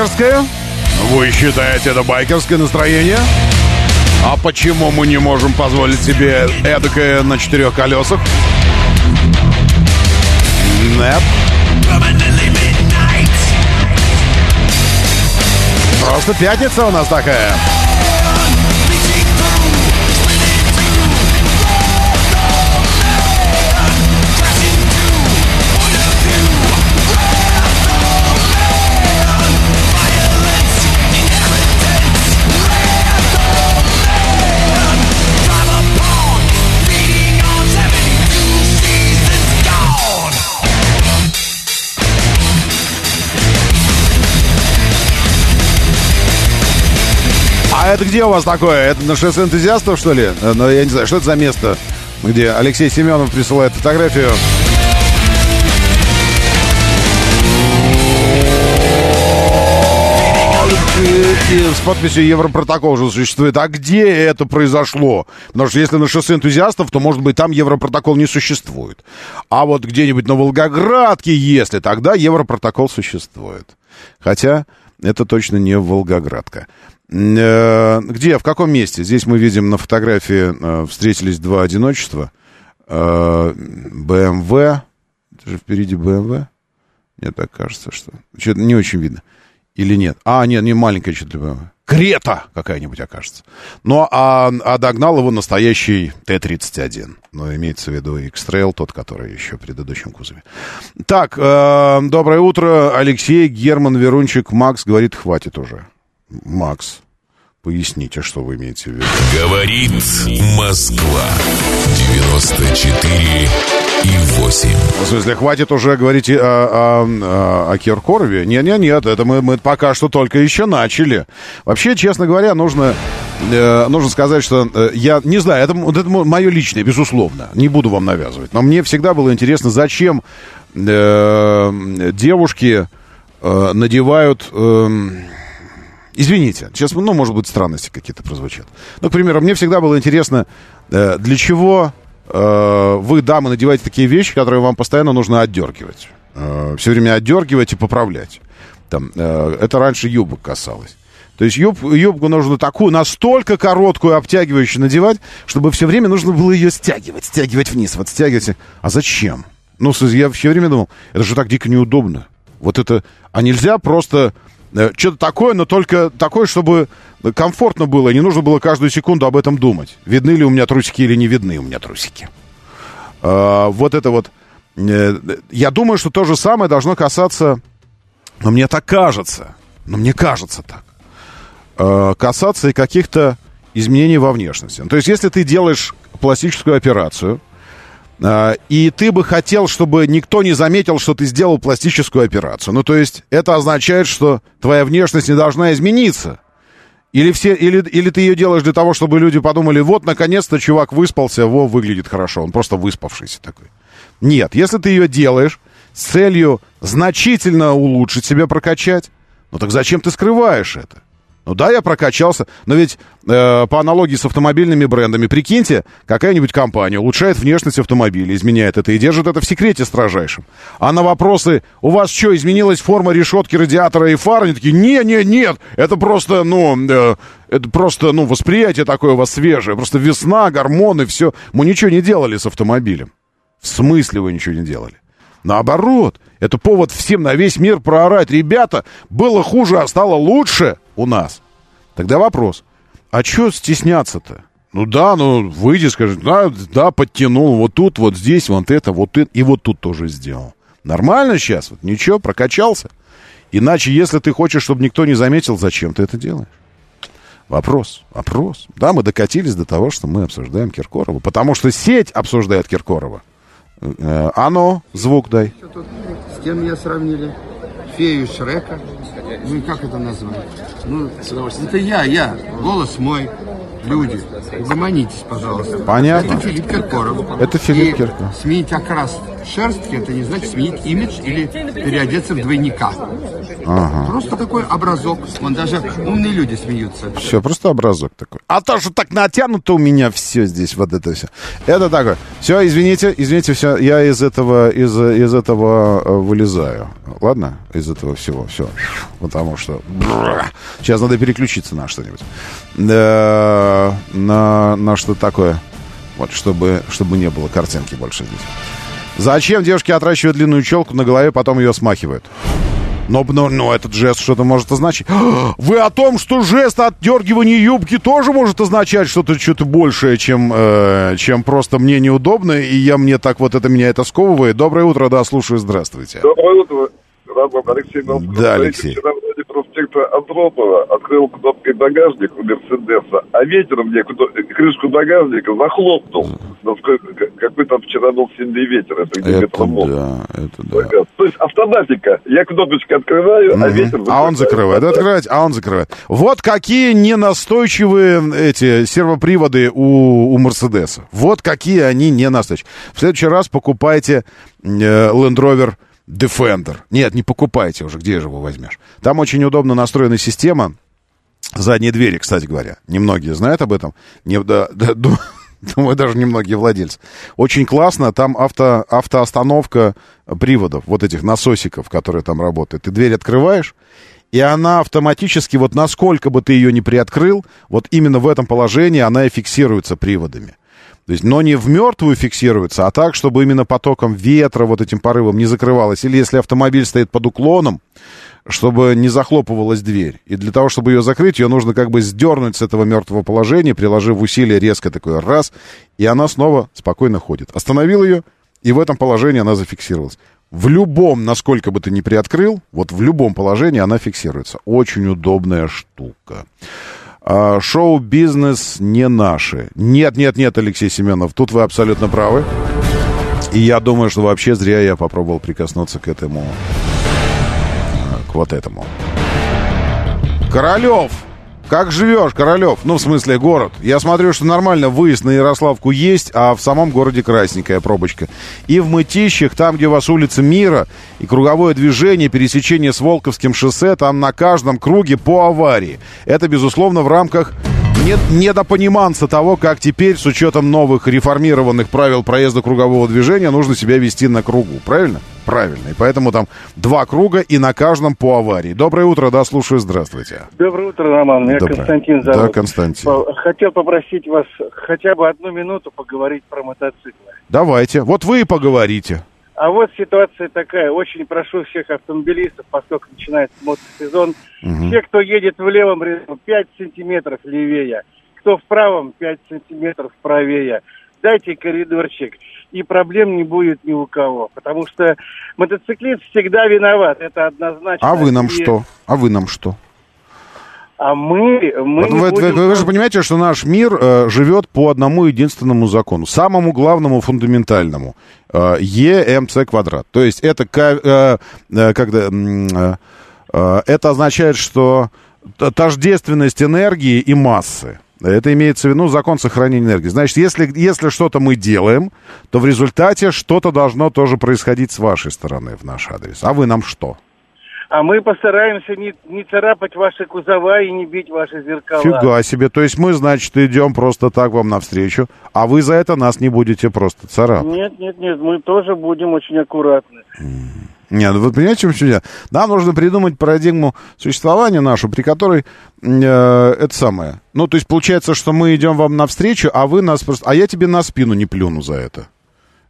Байкерское? Вы считаете это байкерское настроение? А почему мы не можем позволить себе эдакое на четырех колесах? Нет. Просто пятница у нас такая. Это где у вас такое? Это на шоссе энтузиастов, что ли? Э, Ну, я не знаю, что это за место, где Алексей Семенов присылает фотографию. С подписью Европротокол уже существует. А где это произошло? Потому что если на шоссе энтузиастов, то, может быть, там Европротокол не существует. А вот где-нибудь на Волгоградке, если, тогда Европротокол существует. Хотя это точно не Волгоградка. Э, Где, в каком месте? Здесь мы видим на фотографии э, встретились два одиночества. Э, БМВ. Это же впереди БМВ. Мне так кажется, что... Что-то не очень видно. Или нет? А, нет, не маленькая что-то БМВ. Крета какая-нибудь окажется. Ну, а, а догнал его настоящий Т-31. Но имеется в виду X-Trail, тот, который еще в предыдущем кузове. Так, э, доброе утро. Алексей, Герман, Верунчик, Макс говорит, хватит уже. Макс, поясните, что вы имеете в виду. Говорит Москва. 94 и 8. В смысле, хватит уже говорить о, о, о- о Киркорове? Нет-нет-нет, это мы, мы пока что только еще начали. Вообще, честно говоря, нужно, э, нужно сказать, что э, я не знаю, это, это мое личное, безусловно, не буду вам навязывать. Но мне всегда было интересно, зачем э, девушки э, надевают... эм, Извините, сейчас, ну, может быть, странности какие-то прозвучат. Ну, к примеру, мне всегда было интересно, э, для чего э, вы, дамы, надеваете такие вещи, которые вам постоянно нужно отдергивать. Э, все время отдергивать и поправлять. Там, это раньше юбок касалось. То есть юб, юбку нужно такую, настолько короткую, обтягивающую надевать, чтобы все время нужно было ее стягивать, стягивать вниз, вот стягивать. А зачем? Ну, я все время думал, это же так дико неудобно. Вот это... А нельзя просто что-то такое, но только такое, чтобы комфортно было, не нужно было каждую секунду об этом думать. Видны ли у меня трусики или не видны у меня трусики. А, вот это вот... э, Я думаю, что то же самое должно касаться... Но мне так кажется. Но мне кажется так. э, Касаться и каких-то изменений во внешности. То есть, если ты делаешь пластическую операцию, и ты бы хотел, чтобы никто не заметил, что ты сделал пластическую операцию. Ну, то есть, это означает, что твоя внешность не должна измениться. Или, все, или, или ты ее делаешь для того, чтобы люди подумали, вот, наконец-то чувак выспался, во, выглядит хорошо, он просто выспавшийся такой. Нет, если ты ее делаешь с целью значительно улучшить себя, прокачать, ну так зачем ты скрываешь это? Ну да, я прокачался, но ведь э, по аналогии с автомобильными брендами, прикиньте, какая-нибудь компания улучшает внешность автомобиля, изменяет это и держит это в секрете строжайшем. А на вопросы, у вас что, изменилась форма решетки радиатора и фар? Они такие, не, не, нет, это просто, ну, э, это просто, ну, восприятие такое у вас свежее, просто весна, гормоны, все. Мы ничего не делали с автомобилем. В смысле вы ничего не делали? Наоборот, это повод всем на весь мир проорать. Ребята, было хуже, а стало лучше у нас. Тогда вопрос, а что стесняться-то? Ну да, ну выйди, скажи, да, да, подтянул, вот тут, вот здесь, вот это, вот это, и вот тут тоже сделал. Нормально сейчас? Вот ничего, прокачался? Иначе, если ты хочешь, чтобы никто не заметил, зачем ты это делаешь? Вопрос, вопрос. Да, мы докатились до того, что мы обсуждаем Киркорова, потому что сеть обсуждает Киркорова. Э, А ну, звук дай. С кем меня сравнили? Фею Шрека. Ну и как это назвать? Ну, это я, я. Голос мой. Люди, угомонитесь, пожалуйста. Понятно. Это Филипп Киркоров. Это Филипп Киркоров. Сменить окрас шерстки, это не значит сменить имидж или переодеться в двойника. Просто такой образок. Вон даже умные люди смеются. Все, просто образок такой. А то, что так натянуто у меня все здесь, вот это все. Это такое. Все, извините, извините, все, я из этого, из, из этого э, вылезаю. Ладно? Из этого всего, все. Потому что... Сейчас надо переключиться на что-нибудь. Да, на, на что такое. Вот, чтобы, чтобы не было картинки больше здесь. Зачем девушки отращивают длинную челку на голове, потом ее смахивают? Но, но, но этот жест что-то может означать. Вы о том, что жест отдергивания юбки тоже может означать что-то что-то большее, чем, э, чем просто мне неудобно, и я мне так вот это меня это сковывает. Доброе утро, да, слушаю, здравствуйте. Доброе утро, Алексей. Да, Алексей. Вчера вроде проспекта Андропова открыл кнопкой багажник у Мерседеса, а ветер мне крышку багажника захлопнул. Насколько, как- какой там вчера был сильный ветер, это где Это да, это да. То есть автоматика. Я кнопочку открываю, а Мгм. ветер А он закрывает. Открывать, а он закрывает. Вот какие ненастойчивые эти сервоприводы у, у Мерседеса. Вот какие они ненастойчивые. В следующий раз покупайте э, Land Rover Defender. Нет, не покупайте уже, где же его возьмешь? Там очень удобно настроена система задней двери, кстати говоря. Немногие знают об этом. Не, да, да, ду- думаю, даже немногие владельцы. Очень классно, там авто, автоостановка приводов, вот этих насосиков, которые там работают. Ты дверь открываешь, и она автоматически, вот насколько бы ты ее не приоткрыл, вот именно в этом положении она и фиксируется приводами. То есть, но не в мертвую фиксируется, а так, чтобы именно потоком ветра, вот этим порывом не закрывалась. Или если автомобиль стоит под уклоном, чтобы не захлопывалась дверь. И для того, чтобы ее закрыть, ее нужно как бы сдернуть с этого мертвого положения, приложив усилие резко такое раз, и она снова спокойно ходит. Остановил ее, и в этом положении она зафиксировалась. В любом, насколько бы ты ни приоткрыл, вот в любом положении она фиксируется. Очень удобная штука. А, шоу-бизнес не наши. Нет, нет, нет, Алексей Семенов, тут вы абсолютно правы. И я думаю, что вообще зря я попробовал прикоснуться к этому, а, к вот этому. Королев! Как живешь, Королев? Ну, в смысле, город. Я смотрю, что нормально выезд на Ярославку есть, а в самом городе красненькая пробочка. И в Мытищах, там, где у вас улица Мира, и круговое движение, пересечение с Волковским шоссе, там на каждом круге по аварии. Это, безусловно, в рамках не- недопониманца того, как теперь, с учетом новых реформированных правил проезда кругового движения, нужно себя вести на кругу. Правильно? Правильно. И поэтому там два круга и на каждом по аварии. Доброе утро, да, слушаю, здравствуйте. Доброе утро, Роман. Меня Доброе. Константин зовут. Да, Константин. Хотел попросить вас хотя бы одну минуту поговорить про мотоциклы. Давайте. Вот вы и поговорите. А вот ситуация такая. Очень прошу всех автомобилистов, поскольку начинается мотосезон, все, кто едет в левом ряду, 5 сантиметров левее, кто в правом, 5 сантиметров правее. Дайте коридорчик, и проблем не будет ни у кого. Потому что мотоциклист всегда виноват, это однозначно. А вы нам И- что? А вы нам что? А мы, мы Вот вы, будем- вы- вы же понимаете, что наш мир э, живет по одному единственному закону, самому главному фундаментальному. Э, ЕМЦ квадрат. То есть это, э, э, когда, э, э, это означает, что тождественность энергии и массы. Это имеется в виду закон сохранения энергии. Значит, если, если что-то мы делаем, то в результате что-то должно тоже происходить с вашей стороны в наш адрес. А вы нам что? А мы постараемся не, не царапать ваши кузова и не бить ваши зеркала. Фига себе. То есть мы, значит, идем просто так вам навстречу, а вы за это нас не будете просто царапать. Нет, нет, нет, мы тоже будем очень аккуратны. Нет, ну вы понимаете, в чем дело? Нам нужно придумать парадигму существования нашу, при которой э, это самое. Ну, то есть получается, что мы идем вам навстречу, а вы нас просто... А я тебе на спину не плюну за это.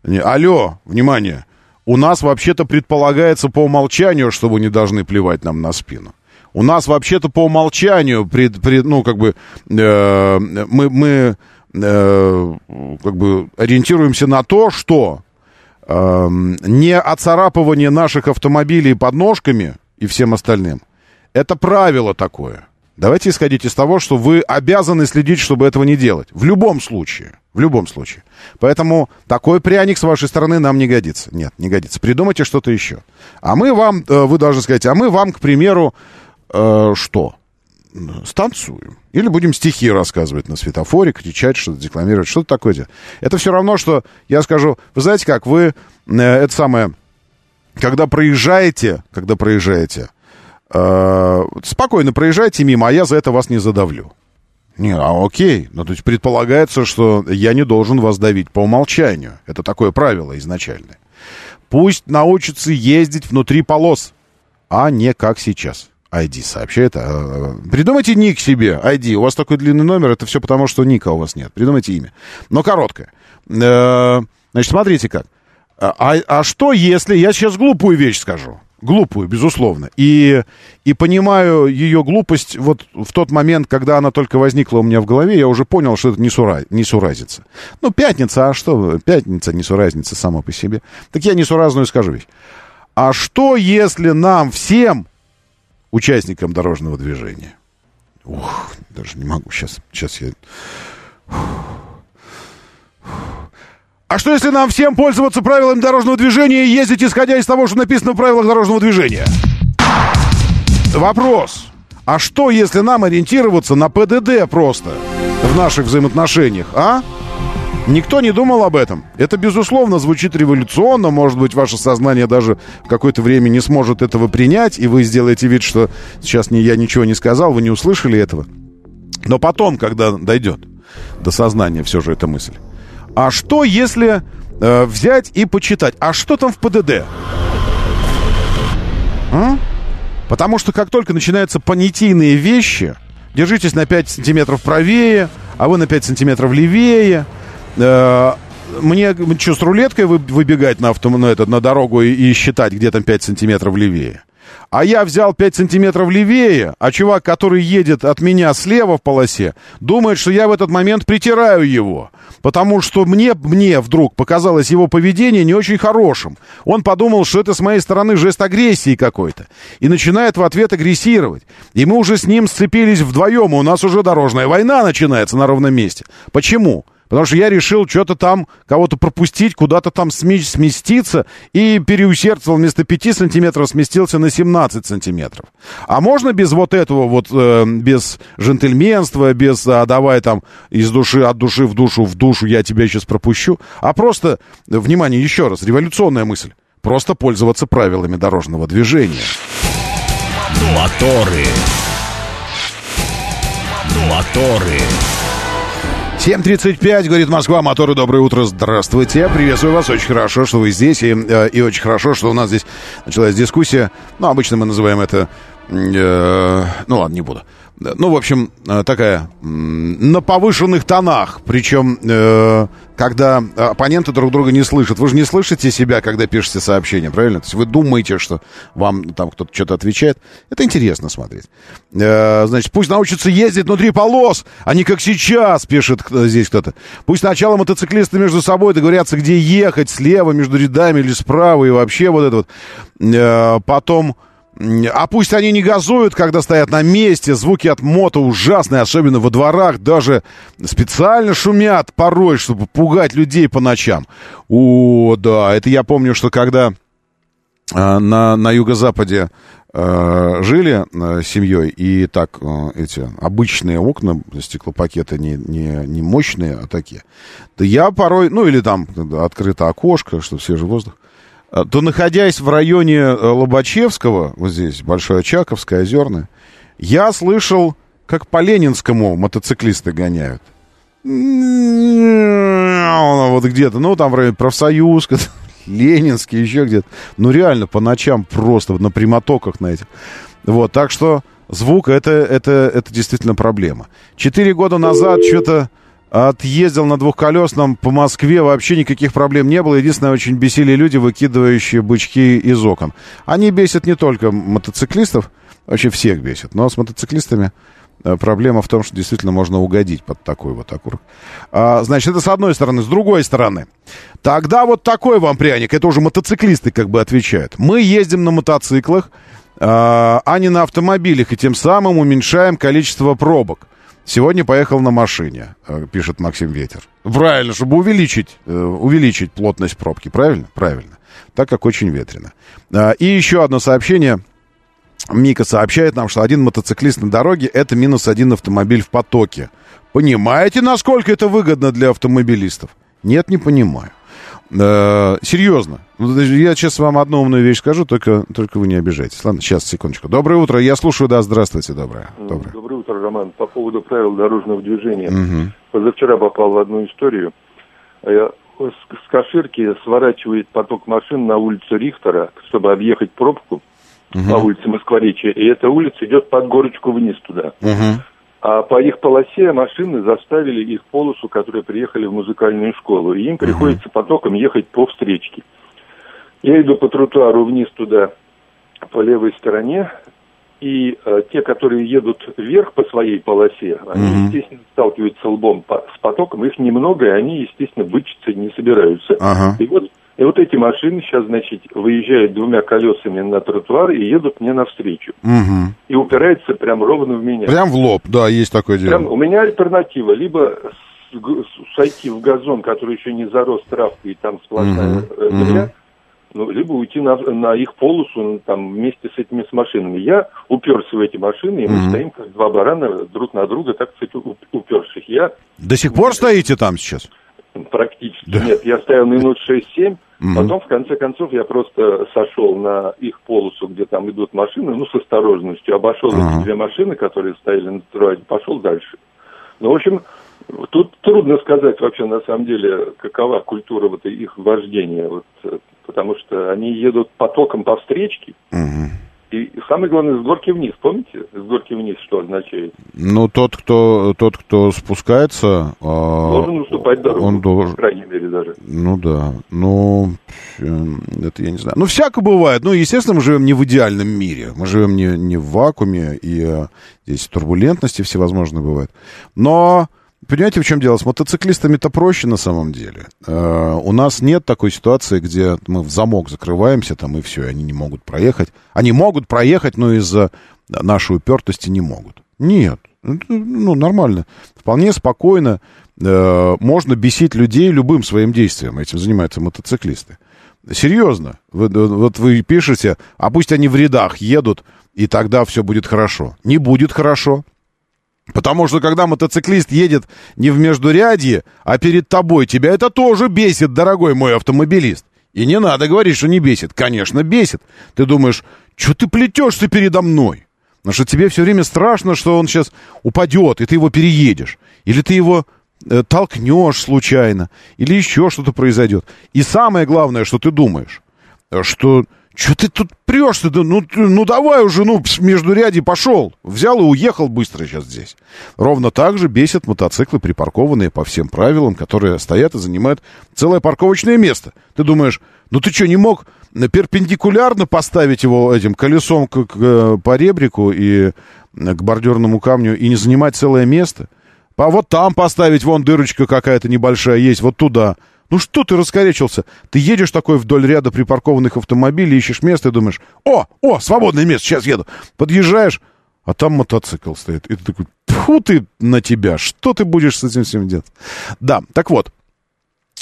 Не, алло, внимание. У нас вообще-то предполагается по умолчанию, что вы не должны плевать нам на спину. У нас вообще-то по умолчанию, пред, пред- ну, как бы, э, мы, мы э, как бы ориентируемся на то, что не оцарапывание наших автомобилей подножками и всем остальным. Это правило такое. Давайте исходить из того, что вы обязаны следить, чтобы этого не делать. В любом случае. В любом случае. Поэтому такой пряник с вашей стороны нам не годится. Нет, не годится. Придумайте что-то еще. А мы вам, э, вы должны сказать, а мы вам, к примеру, э, что? Станцуем. Или будем стихи рассказывать на светофоре, кричать, что-то декламировать, что-то такое делать. Это все равно, что я скажу, вы знаете как, вы э, это самое, когда проезжаете, когда проезжаете, э, спокойно проезжайте мимо, а я за это вас не задавлю. Не, а окей. Ну, то есть предполагается, что я не должен вас давить по умолчанию. Это такое правило изначальное. Пусть научатся ездить внутри полос, а не как сейчас. ID сообщает. а, Придумайте ник себе, ID. У вас такой длинный номер, это все потому, что ника у вас нет. Придумайте имя. Но короткое. Э, Значит, смотрите как. А, а что если... Я сейчас глупую вещь скажу. Глупую, безусловно. И, и понимаю ее глупость вот в тот момент, когда она только возникла у меня в голове, я уже понял, что это несура, несуразица. Ну, пятница, а что? Пятница, несуразница сама по себе. Так я несуразную скажу вещь. А что, если нам всем, участникам дорожного движения, ух, даже не могу, сейчас, сейчас я... А что, если нам всем пользоваться правилами дорожного движения и ездить, исходя из того, что написано в правилах дорожного движения? Вопрос. А что, если нам ориентироваться на ПДД просто в наших взаимоотношениях, а? Никто не думал об этом. Это, безусловно, звучит революционно. Может быть, ваше сознание даже в какое-то время не сможет этого принять, и вы сделаете вид, что сейчас не, я ничего не сказал, вы не услышали этого. Но потом, когда дойдет до сознания все же эта мысль. А что, если э, взять и почитать? А что там в ПДД? А? Потому что как только начинаются понятийные вещи, держитесь на 5 сантиметров правее, а вы на 5 сантиметров левее, мне что, с рулеткой вы- выбегать на, авто, на, этот, на дорогу и, и считать, где там 5 сантиметров левее? А я взял 5 сантиметров левее, а чувак, который едет от меня слева в полосе, думает, что я в этот момент притираю его. Потому что мне, мне вдруг показалось его поведение не очень хорошим. Он подумал, что это с моей стороны жест агрессии какой-то. И начинает в ответ агрессировать. И мы уже с ним сцепились вдвоем, и у нас уже дорожная война начинается на ровном месте. Почему? Потому что я решил что-то там, кого-то пропустить, куда-то там сме- сместиться и переусердствовал вместо 5 сантиметров сместился на 17 сантиметров. А можно без вот этого вот, э, без джентльменства, без а, давай там из души, от души в душу, в душу, я тебя сейчас пропущу, а просто, внимание, еще раз, революционная мысль, просто пользоваться правилами дорожного движения. Моторы. Моторы. 7.35, говорит Москва, моторы, доброе утро, здравствуйте. Приветствую вас, очень хорошо, что вы здесь, и, э, и очень хорошо, что у нас здесь началась дискуссия. Ну, обычно мы называем это, ну ладно, не буду. Ну, в общем, э, такая на повышенных тонах, причем, э, когда оппоненты друг друга не слышат. Вы же не слышите себя, когда пишете сообщение, правильно? То есть вы думаете, что вам там кто-то что-то отвечает. Это интересно смотреть. Э, значит, пусть научатся ездить внутри полос, а не как сейчас, пишет э, здесь кто-то. Пусть сначала мотоциклисты между собой договорятся, где ехать, слева, между рядами или справа, и вообще вот это вот. Э, потом... А пусть они не газуют, когда стоят на месте. Звуки от мото ужасные, особенно во дворах. Даже специально шумят порой, чтобы пугать людей по ночам. О, да, это я помню, что когда э, на, на юго-западе э, жили э, семьей, и так э, эти обычные окна, стеклопакеты не, не, не мощные, а такие, то я порой, ну или там открыто окошко, что свежий воздух, то находясь в районе э, Лобачевского, вот здесь, Большое Очаковское, Озерное, я слышал, как по Ленинскому мотоциклисты гоняют. Вот где-то, ну, там в районе профсоюз, Ленинский, еще где-то. Ну, реально, по ночам просто на прямотоках на этих. Вот, так что звук это, это, это действительно проблема. Четыре года назад что-то отъездил на двухколесном по Москве, вообще никаких проблем не было. Единственное, очень бесили люди, выкидывающие бычки из окон. Они бесят не только мотоциклистов, вообще всех бесят, но с мотоциклистами э, проблема в том, что действительно можно угодить под такой вот окурок. А, значит, это с одной стороны. С другой стороны, тогда вот такой вам пряник, это уже мотоциклисты как бы отвечают. Мы ездим на мотоциклах, а, а не на автомобилях, и тем самым уменьшаем количество пробок. Сегодня поехал на машине, э, пишет Максим Ветер. Правильно, чтобы увеличить, э, увеличить плотность пробки, правильно? Правильно. Так как очень ветрено. А, И еще одно сообщение. Мика сообщает нам, что один мотоциклист на дороге – это минус один автомобиль в потоке. Понимаете, насколько это выгодно для автомобилистов? Нет, не понимаю. Э, серьезно. Ну, Я сейчас вам одну умную вещь скажу, только, только вы не обижайтесь. Ладно, сейчас, секундочку. Доброе утро, я слушаю, да, здравствуйте, доброе. доброе. Доброе утро, Роман. По поводу правил дорожного движения. Мгм. Позавчера попал в одну историю. Э, С Каширки сворачивает поток машин на улицу Рихтера, чтобы объехать пробку по улице Москворечья. И эта улица идет под горочку вниз туда. Мгм. А по их полосе машины заставили их полосу, которые приехали в музыкальную школу. И им приходится потоком ехать по встречке. Я иду по тротуару вниз туда, по левой стороне. И э, те, которые едут вверх по своей полосе, они, Мгм. естественно, сталкиваются лбом по- с потоком. Их немного, и они, естественно, вычиться не собираются. Ага. И вот, и вот эти машины сейчас, значит, выезжают двумя колесами на тротуар и едут мне навстречу. Мгм. И упираются прям ровно в меня. Прям в лоб, да, есть такое дело. Прям у меня альтернатива. Либо сойти в газон, который еще не зарос травкой, и там сплошная Мгм, э, земля, ну, либо уйти на, на их полосу ну, там, вместе с этими с машинами. Я уперся в эти машины, и мы Мгм. стоим как два барана друг на друга, так сказать, уперших. Я До сих пор стоите там сейчас? Практически Да. нет, я стоял минут 6-7, Мгм. потом в конце концов я просто сошел на их полосу, где там идут машины, ну, с осторожностью, обошел Ага. эти две машины, которые стояли на тротуаре, пошел дальше. Ну, в общем, тут трудно сказать вообще на самом деле, какова культура вот их вождения, вот, э, потому что они едут потоком по встречке, Мгм. И самое главное, с горки вниз, помните, с горки вниз что означает? Ну, тот, кто, тот, кто спускается... а, Должен уступать дорогу, Он должен... по крайней мере даже. Ну да, ну, э, это я не знаю. Ну, всяко бывает. Ну, естественно, мы живем не в идеальном мире. Мы живем не, не в вакууме, и э, здесь турбулентности всевозможные бывают. Но, понимаете, в чем дело? С мотоциклистами-то проще на самом деле. Э, у нас нет такой ситуации, где мы в замок закрываемся, там, и все, и они не могут проехать. Они могут проехать, но из-за нашей упертости не могут. Нет, это, ну, нормально. Вполне спокойно э, можно бесить людей любым своим действием. Этим занимаются мотоциклисты. Серьезно. Вот вы пишете, а пусть они в рядах едут, и тогда все будет хорошо. Не будет хорошо. Потому что когда мотоциклист едет не в междурядье, а перед тобой, тебя это тоже бесит, дорогой мой автомобилист. И не надо говорить, что не бесит. Конечно, бесит. Ты думаешь, что ты плетешься передо мной? Потому что тебе все время страшно, что он сейчас упадет, и ты его переедешь. Или ты его э, толкнешь случайно, или еще что-то произойдет. И самое главное, что ты думаешь, э, что что ты тут прешься? Да, ну, ну давай уже, ну, между ряди пошел. Взял и уехал быстро сейчас здесь. Ровно так же бесят мотоциклы, припаркованные по всем правилам, которые стоят и занимают целое парковочное место. Ты думаешь, ну ты что, не мог перпендикулярно поставить его этим колесом к, к, э, по ребрику и э, к бордюрному камню и не занимать целое место? А вот там поставить, вон дырочка какая-то небольшая есть, вот туда. Ну что ты раскорячился? Ты едешь такой вдоль ряда припаркованных автомобилей, ищешь место и думаешь, о, о, свободное место, сейчас еду. Подъезжаешь, а там мотоцикл стоит. И ты такой, фу ты на тебя, что ты будешь с этим всем делать? Да, так вот,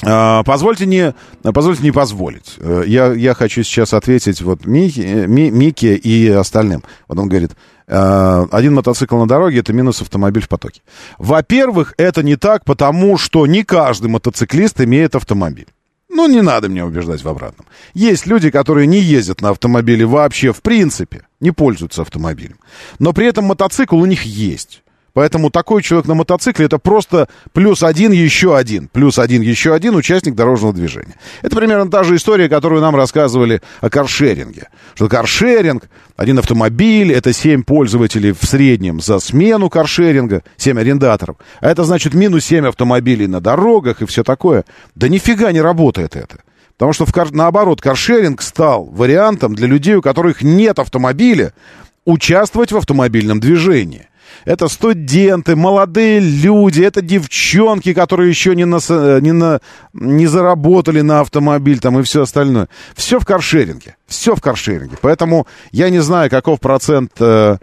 Позвольте не, позвольте не позволить. Э, Я, я хочу сейчас ответить вот э, Ми- Мике и остальным. Вот он говорит, э, один мотоцикл на дороге это минус автомобиль в потоке. Во-первых, это не так, потому что не каждый мотоциклист имеет автомобиль. Ну, не надо меня убеждать в обратном. Есть люди, которые не ездят на автомобиле вообще в принципе, не пользуются автомобилем. Но при этом мотоцикл у них есть. Поэтому такой человек на мотоцикле это просто плюс один, еще один, плюс один, еще один участник дорожного движения. Это примерно та же история, которую нам рассказывали о каршеринге. Что каршеринг, один автомобиль, это 7 пользователей в среднем за смену каршеринга, 7 арендаторов. А это значит минус 7 автомобилей на дорогах и все такое. Да нифига не работает это. Потому что в наоборот, каршеринг стал вариантом для людей, у которых нет автомобиля, участвовать в автомобильном движении. Это студенты, молодые люди, это девчонки, которые еще не, на, не, на, не заработали на автомобиль там и все остальное. Все в каршеринге. Все в каршеринге. Поэтому я не знаю, каков процент э,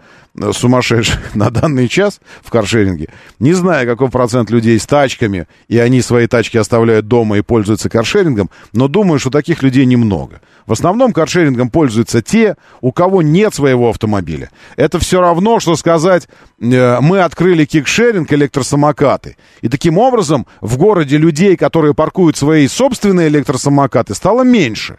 сумасшедших на данный час в каршеринге. Не знаю, каков процент людей с тачками, и они свои тачки оставляют дома и пользуются каршерингом, но думаю, что таких людей немного. В основном каршерингом пользуются те, у кого нет своего автомобиля. Это все равно, что сказать, э, мы открыли кикшеринг, электросамокаты. И таким образом в городе людей, которые паркуют свои собственные электросамокаты, стало меньше.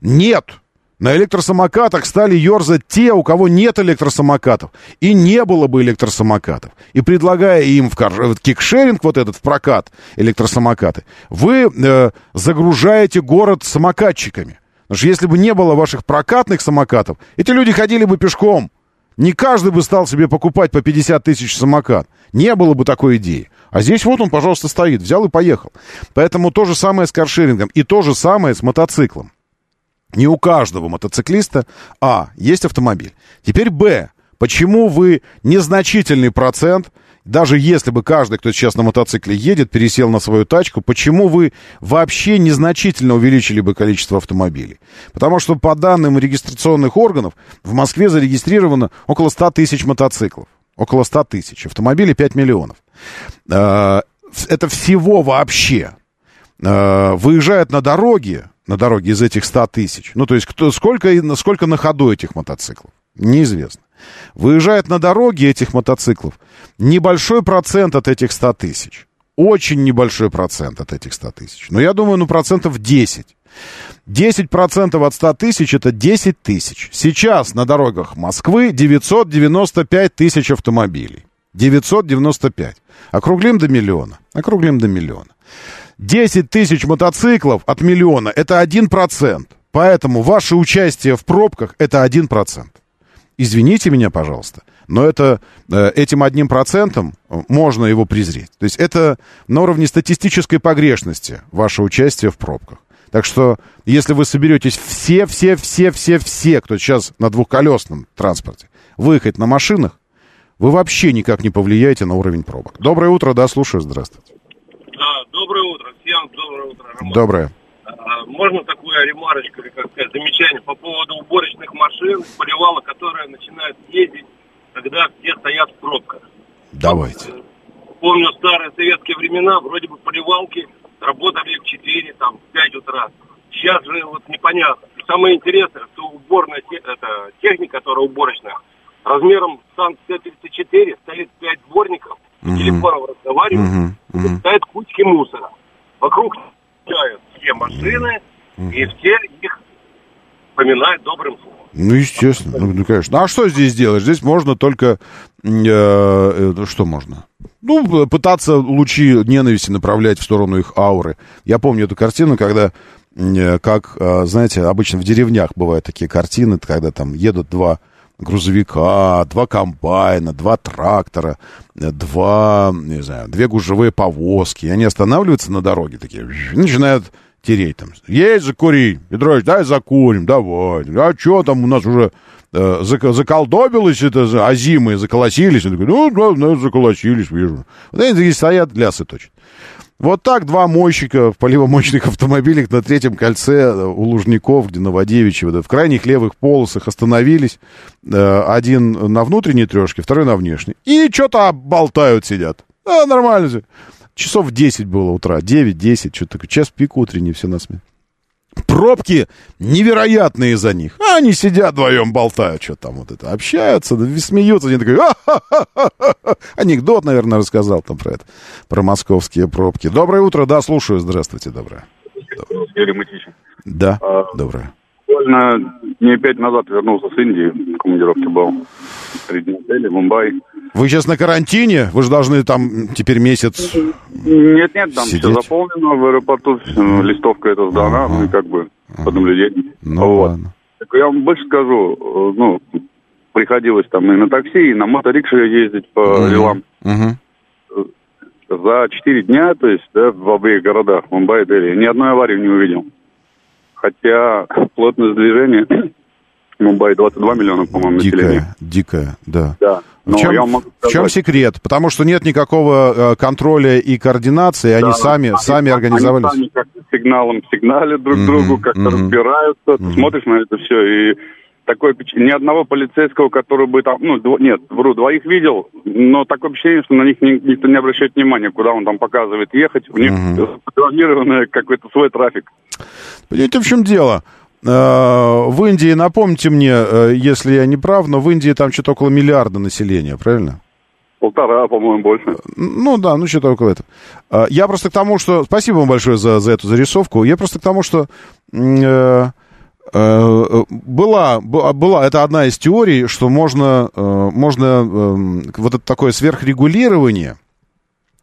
Нет. На электросамокатах стали ерзать те, у кого нет электросамокатов. И не было бы электросамокатов. И предлагая им в, кар... кикшеринг, вот этот в прокат, электросамокаты, вы э, загружаете город самокатчиками. Потому что если бы не было ваших прокатных самокатов, эти люди ходили бы пешком. Не каждый бы стал себе покупать по 50 тысяч самокат. Не было бы такой идеи. А здесь вот он, пожалуйста, стоит. Взял и поехал. Поэтому то же самое с каршерингом. И то же самое с мотоциклом. Не у каждого мотоциклиста, а, есть автомобиль. Теперь, б, почему вы незначительный процент, даже если бы каждый, кто сейчас на мотоцикле едет, пересел на свою тачку, почему вы вообще незначительно увеличили бы количество автомобилей? Потому что по данным регистрационных органов в Москве зарегистрировано около 100 тысяч мотоциклов. Около 100 тысяч. Автомобилей 5 миллионов. Э, Это всего вообще. Э, Выезжают на дороги, на дороге из этих 100 тысяч. Ну, то есть, кто, сколько, сколько на ходу этих мотоциклов? Неизвестно. Выезжает на дороге этих мотоциклов небольшой процент от этих 100 тысяч. Очень небольшой процент от этих 100 тысяч. Но я думаю, ну, процентов 10. 10% от 100 тысяч это 10 тысяч. Сейчас на дорогах Москвы 995 тысяч автомобилей. 995. Округлим до миллиона. Округлим до миллиона. 10 тысяч мотоциклов от миллиона – это 1%. Поэтому ваше участие в пробках – это 1%. Извините меня, пожалуйста, но это, э, этим одним процентом можно его презреть. То есть это на уровне статистической погрешности ваше участие в пробках. Так что, если вы соберетесь все, все, все, все, все, кто сейчас на двухколесном транспорте, выехать на машинах, вы вообще никак не повлияете на уровень пробок. Доброе утро, да, слушаю, здравствуйте. Да, доброе утро всем, доброе утро, Роман. Доброе. А, можно такую ремарочку, или, как сказать, замечание по поводу уборочных машин, поливала, которые начинают ездить, когда все стоят в пробках. Давайте. Помню старые советские времена, вроде бы поливалки работали в 4, там, в 5 утра. Сейчас же вот непонятно. Самое интересное, что уборная это, техника, которая уборочная, размером танк Т-34, стоит 5 дворников, Мгм. телефоном разговаривают, Мгм, мгм. стоят кучки мусора. Вокруг стоят все машины, и все их поминают добрым словом. Ну, естественно, ну, ну, конечно. Ну, а что здесь делать? Здесь можно только... э, э, что можно? Ну, пытаться лучи ненависти направлять в сторону их ауры. Я помню эту картину, когда, э, как, э, знаете, обычно в деревнях бывают такие картины, когда там едут два грузовика, два комбайна, два трактора, два, не знаю, две гужевые повозки. И они останавливаются на дороге такие, начинают тереть там. Есть закури, Петрович, дай закурим, давай. А что там у нас уже э, зак- заколдобилось это, за- озимые заколосились? Он такой, ну, да, ну, заколосились, вижу. Вот они такие стоят, лясы точат. Вот так два мойщика в поливомоечных автомобилях на третьем кольце э, у Лужников, где Новодевичье, в крайних левых полосах остановились. Э, Один на внутренней трешке, второй на внешней. И что-то болтают, сидят. А, нормально же. Часов 10 было утра, 9-10, что-то такое. Час пик утренний, все на смене. Пробки невероятные за них. А они сидят вдвоем, болтают, что там вот это, общаются, смеются. Они «А-ха-ха-ха-ха». анекдот, наверное, рассказал там про это, про московские пробки. Доброе утро, да, слушаю, здравствуйте, доброе. Юрий Матищев. Да, А, доброе. Буквально дней пять назад вернулся с Индии, в командировке был. Были, в Мумбаи. Вы сейчас на карантине? Вы же должны там теперь месяц... Нет-нет, там все Сидеть? заполнено в аэропорту, всё, листовка эта сдана, ну и как бы под наблюдением. Ну, Вот. ладно. Так я вам больше скажу, э, ну, приходилось там и на такси, и на моторикше ездить по Мгм. делам. Мгм. За четыре дня, то есть, да, в обеих городах, Мумбаи и Дели, ни одной аварии не увидел. Хотя плотность движения Мумбаи 22 миллиона, по-моему, населения. Дикая, дикая, да. Да. В Но чем, я могу в чем сказать- секрет? Потому что нет никакого э, контроля и координации, они Да, сами, сами организовались. Они сами, как сигналам сигналят друг другу, как-то разбираются. Ты смотришь на это все и такое ни одного полицейского, который бы там, ну, дво- нет, вру, двоих видел, но такое впечатление, что на них ни- никто не обращает внимания, куда он там показывает ехать. У них запланированный какой-то свой трафик. Понимаете, в чем дело? Э, В Индии, напомните мне, э, если я не прав, но в Индии там что-то около миллиарда населения, правильно? Полтора, по-моему, больше. Ну да, ну что-то около этого. А, Я просто к тому, что... Спасибо вам большое за, за эту зарисовку. Я просто к тому, что э, э, была, была, это одна из теорий, что можно, э, можно эм, вот это такое сверхрегулирование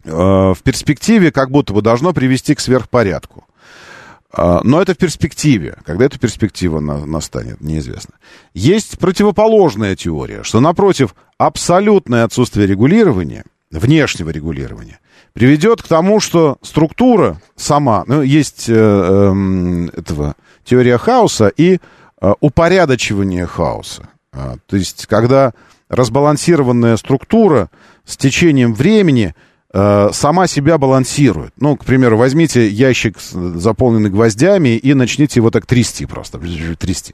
э, в перспективе как будто бы должно привести к сверхпорядку. А, Но это в перспективе. Когда эта перспектива на- настанет, неизвестно. Есть противоположная теория, что, напротив, абсолютное отсутствие регулирования, внешнего регулирования, приведет к тому, что структура сама, ну, есть э, эм, этого теория хаоса и э, упорядочивание хаоса. А, то есть, когда разбалансированная структура с течением времени э, сама себя балансирует. Ну, к примеру, возьмите ящик, заполненный гвоздями, и начните его так трясти просто. Трясти.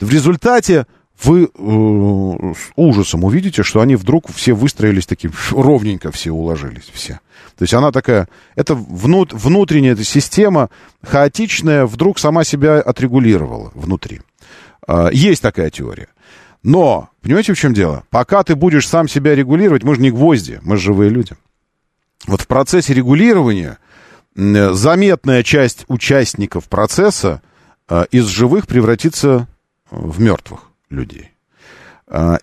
В результате вы э, с ужасом увидите, что они вдруг все выстроились таким ровненько, все уложились, все. То есть она такая, это внут, внутренняя эта система хаотичная, вдруг сама себя отрегулировала внутри. А, Есть такая теория. Но, понимаете, в чем дело? Пока ты будешь сам себя регулировать, мы же не гвозди, мы же живые люди. Вот в процессе регулирования м, заметная часть участников процесса а, из живых превратится в мертвых людей.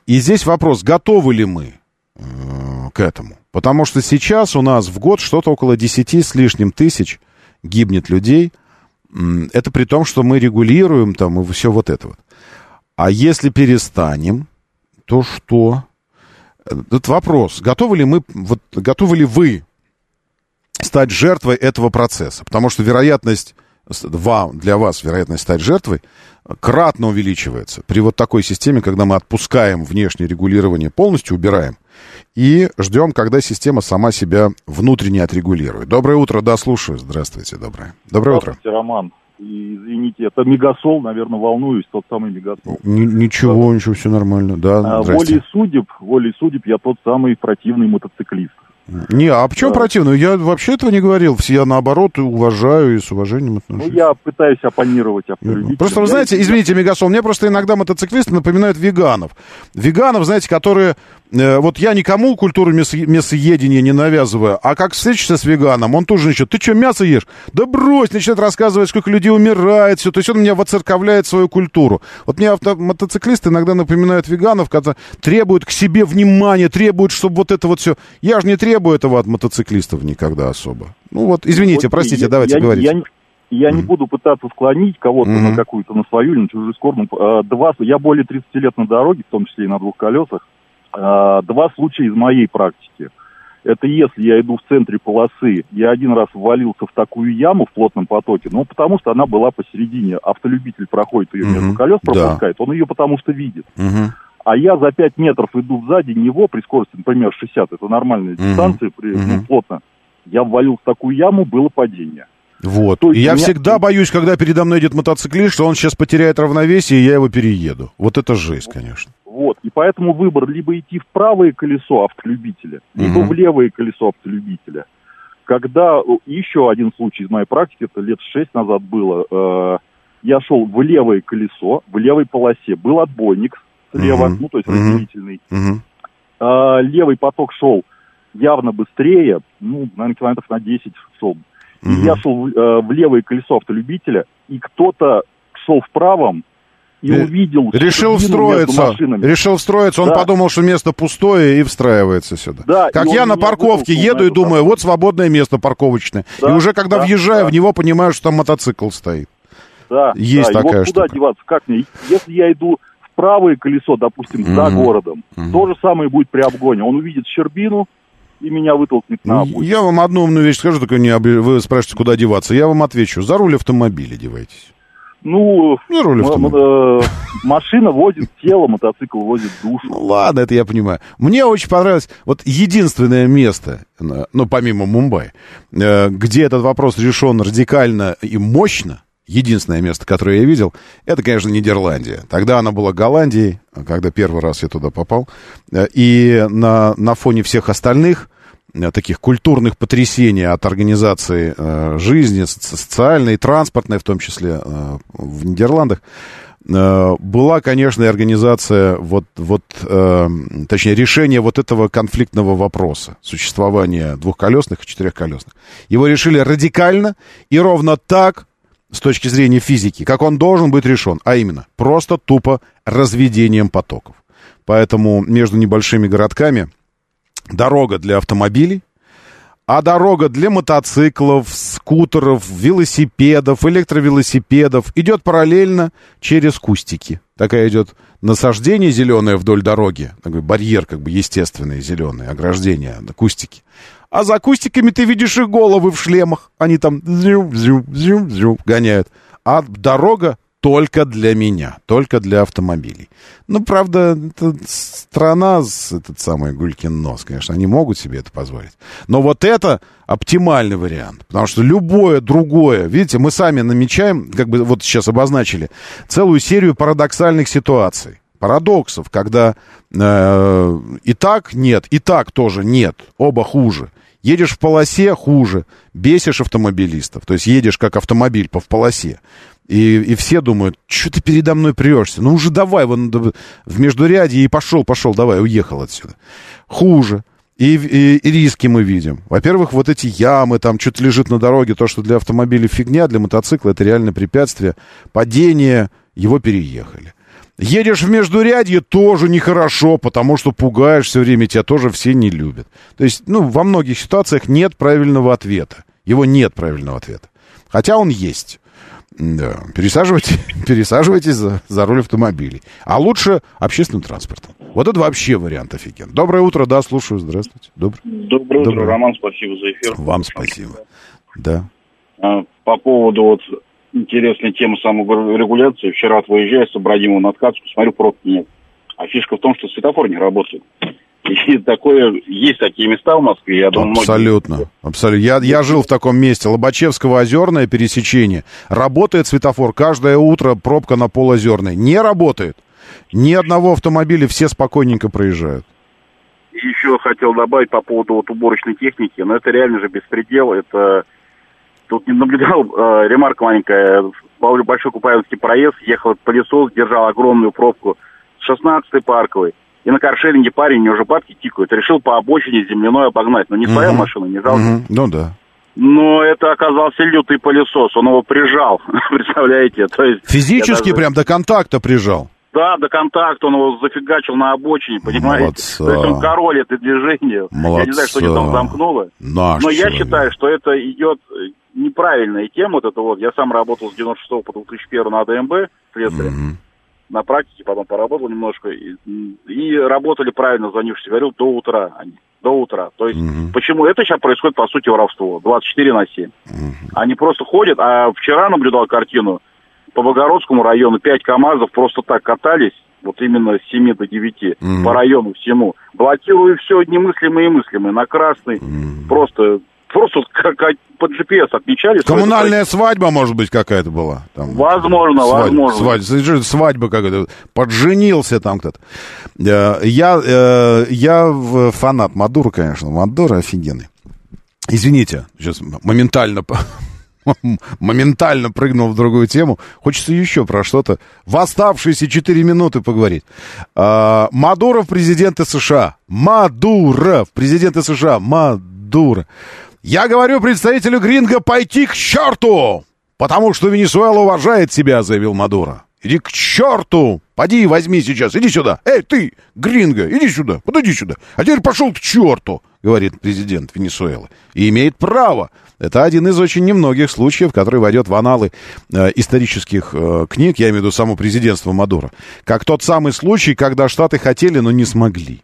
И здесь вопрос, готовы ли мы э, к этому? Потому что сейчас у нас в год что-то около 10 с лишним тысяч гибнет людей. Это при том, что мы регулируем там и все вот это вот. А если перестанем, то что? Этот вопрос, готовы ли мы, вот, готовы ли вы стать жертвой этого процесса? Потому что вероятность вам, для вас вероятность стать жертвой кратно увеличивается при вот такой системе, когда мы отпускаем внешнее регулирование, полностью убираем и ждем, когда система сама себя внутренне отрегулирует. Доброе утро, да, слушаю. Здравствуйте, доброе. Доброе утро. Здравствуйте, Роман. И, извините, это Мегасол, наверное, волнуюсь, тот самый Мегасол. Ни- ничего, ничего, все нормально. Да, А, волей судеб, волей судеб я тот самый противный мотоциклист. Не, а почему противно? Я вообще этого не говорил. Я наоборот уважаю и с уважением Ну, отношусь. я пытаюсь оппонировать автолюбителям. Просто вы Я- знаете, извините, Мегасол, мне просто иногда мотоциклисты напоминают веганов. Веганов, знаете, которые... э, вот я никому культуру мясо- мясоедения не навязываю, а как встретишься с веганом, он тоже начнет, ты что, мясо ешь? Да брось, начинает рассказывать, сколько людей умирает, все. То есть он меня воцерковляет свою культуру. Вот мне авто- мотоциклисты иногда напоминают веганов, когда требуют к себе внимания, требуют, чтобы вот это вот все... Я же не требую этого от мотоциклистов никогда особо. Ну вот, извините, Вот простите, я- давайте я, говорить. Я, не- я не буду пытаться склонить кого-то на какую-то, на свою или на чужую сторону. А, Два, я более 30 лет на дороге, в том числе и на двух колесах. А, Два случая из моей практики. Это если я иду в центре полосы, я один раз ввалился в такую яму в плотном потоке, ну, потому что она была посередине. Автолюбитель проходит ее между Мгм. колес, Да. пропускает, он ее потому что видит. Мгм. А я за 5 метров иду сзади него при скорости, например, 60, это нормальная Мгм. дистанция, при, ну, плотно. Я ввалился в такую яму, было падение. Вот. То И есть я меня- всегда боюсь, когда передо мной идет мотоциклист, что он сейчас потеряет равновесие, и я его перееду. Вот это жесть, конечно. Вот. И поэтому выбор либо идти в правое колесо автолюбителя, либо Мгм. в левое колесо автолюбителя. Когда еще один случай из моей практики, это лет шесть назад было, э, я шел в левое колесо, в левой полосе, был отбойник слева, Мгм. ну то есть Мгм. разделительный. Мгм. А, левый поток шел явно быстрее, ну, наверное, километров на 10 шел. И Мгм. я шел в, э, в левое колесо автолюбителя, и кто-то шел в правом и Э, увидел... Решил встроиться. Решил встроиться. Он Да. подумал, что место пустое и встраивается сюда. Да, как и я на парковке еду на и думаю, вот свободное место парковочное. и Да, уже когда да, въезжаю да. в него, понимаю, что там мотоцикл стоит. Да, Есть да, и такая вот куда штука. деваться, как мне? Если я иду правое колесо, допустим, за Мгм. городом, то же самое будет при обгоне. Он увидит щербину и меня вытолкнет на обочину. я вам одну умную вещь скажу, только не об- вы спрашиваете, куда деваться. Я вам отвечу. За руль автомобиля девайтесь. Ну, Не руль автомобиля. э, машина возит тело, мотоцикл возит душу. Ну, ладно, это я понимаю. Мне очень понравилось, вот единственное место, ну, помимо Мумбаи, э, где этот вопрос решен радикально и мощно, единственное место, которое я видел, это, конечно, Нидерландия. Тогда она была Голландией, когда первый раз я туда попал. Э, И на, на фоне всех остальных э, таких культурных потрясений от организации э, жизни, соци- социальной, транспортной, в том числе э, в Нидерландах, э, была, конечно, организация, вот, вот, э, точнее, решение вот этого конфликтного вопроса, существования двухколесных и четырехколесных. Его решили радикально и ровно так, с точки зрения физики, как он должен быть решен, а именно, просто тупо разведением потоков. Поэтому между небольшими городками дорога для автомобилей, а дорога для мотоциклов, скутеров, велосипедов, электровелосипедов идет параллельно через кустики. Такая идет насаждение зеленое вдоль дороги, такой барьер как бы естественный, зеленый, ограждение, кустики. А за кустиками ты видишь их головы в шлемах. Они там зюм, зюм, зюм, зюм гоняют. А дорога только для меня, только для автомобилей. Ну, правда, это страна, с этот самый Гулькин нос, конечно, они могут себе это позволить. Но вот это оптимальный вариант, потому что любое другое, видите, мы сами намечаем, как бы вот сейчас обозначили, целую серию парадоксальных ситуаций парадоксов, когда э, и так нет, и так тоже нет, оба хуже. Едешь в полосе хуже, бесишь автомобилистов, то есть едешь как автомобиль по в полосе. И, и все думают, что ты передо мной прешься? Ну уже давай вон в междурядье и пошел, пошел, давай, уехал отсюда. Хуже. И, и- и риски мы видим. Во-первых, вот эти ямы, там что-то лежит на дороге, то, что для автомобиля фигня, для мотоцикла это реально препятствие. Падение, его переехали. Едешь в междурядье, тоже нехорошо, потому что пугаешь все время, тебя тоже все не любят. То есть, ну, во многих ситуациях нет правильного ответа. Его нет правильного ответа. Хотя он есть. Да, пересаживайтесь, пересаживайтесь за, за руль автомобилей. А лучше общественным транспортом. Вот это вообще вариант офиген. Доброе утро, да, слушаю, здравствуйте. Доброе. Доброе утро, Доброе. Роман, спасибо за эфир. Вам спасибо. Да. А, По поводу вот интересной темы саморегуляции. Вчера вот выезжая с Ибрагимова на Ткацку, смотрю, пробки нет. А фишка в том, что светофор не работает. И такое, есть такие места в Москве, я думаю, многие- Абсолютно. Абсолютно. Я, я жил в таком месте. Лобачевского озерное пересечение. Работает светофор. Каждое утро пробка на полозерной. Не работает. Ни одного автомобиля, все спокойненько проезжают. И еще хотел добавить по поводу вот уборочной техники, но это реально же беспредел, это... Тут не наблюдал, э, ремарка маленькая, Большой Купаевский проезд, ехал пылесос, держал огромную пробку с 16-й парковой, и на каршеринге парень, у него уже бабки тикают, решил по обочине земляной обогнать, но не свою Мгм. машину, не жалко. Ну да. Но это оказался лютый пылесос, он его прижал, представляете? То есть, я Физически даже- прям до контакта прижал. Да, до контакта он его зафигачил на обочине, понимаете? Молодца. То есть он король это движение. Я не знаю, что не там Молодца. замкнуло. Наш Но я человек. считаю, что это идет неправильная тема. Вот это вот. Я сам работал с 96 по 2001 на АДМБ слесарем. На практике потом поработал немножко. И, и работали правильно, звонившись, говорил, до утра они. До утра. То есть, почему это сейчас происходит, по сути, воровство. 24 на 7. Они просто ходят, а вчера наблюдал картину, по Богородскому району 5 КАМАЗов просто так катались, вот именно с 7 до 9, Мгм. по району всему, блокируя все немыслимое и мыслимое, на красный, просто, просто как под GPS отмечали. что это Коммунальная свадьба, может быть, какая-то была. Там, Возможно, свадьба, возможно. Свадьба, свадьба какая-то. Подженился там кто-то. Э, Я, э, я фанат Мадура, конечно. Мадура офигенный. Извините, сейчас моментально моментально прыгнул в другую тему. Хочется еще про что-то в оставшиеся 4 минуты поговорить. А, Мадуров, президенты США. Мадуров, президенты США. Мадуро. Я говорю представителю Гринга пойти к черту, потому что Венесуэла уважает себя, заявил Мадуро. Иди к черту! Поди, возьми сейчас, иди сюда. Эй, ты, Гринго, иди сюда, подойди сюда. А теперь пошел к черту, говорит президент Венесуэлы. И имеет право. Это один из очень немногих случаев, который войдет в аналы э, исторических э, книг, я имею в виду само президентство Мадуро. Как тот самый случай, когда Штаты хотели, но не смогли.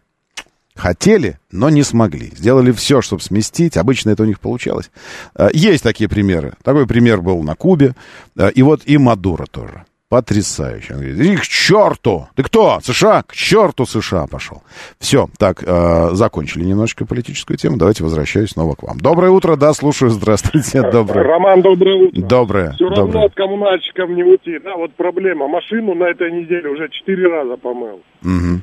Хотели, но не смогли. Сделали все, чтобы сместить. Обычно это у них получалось. Э, Есть такие примеры. Такой пример был на Кубе. Э, И вот и Мадуро тоже. Потрясающе. Он говорит, иди к черту! Ты кто? США? К черту США пошел. Все, так, э, закончили немножечко политическую тему. Давайте возвращаюсь снова к вам. Доброе утро, да, слушаю. Здравствуйте. Доброе. Роман, доброе утро. Доброе. Все равно доброе. от коммунальщиков не уйти. Да, вот проблема. Машину на этой неделе уже четыре раза помыл. Мгм.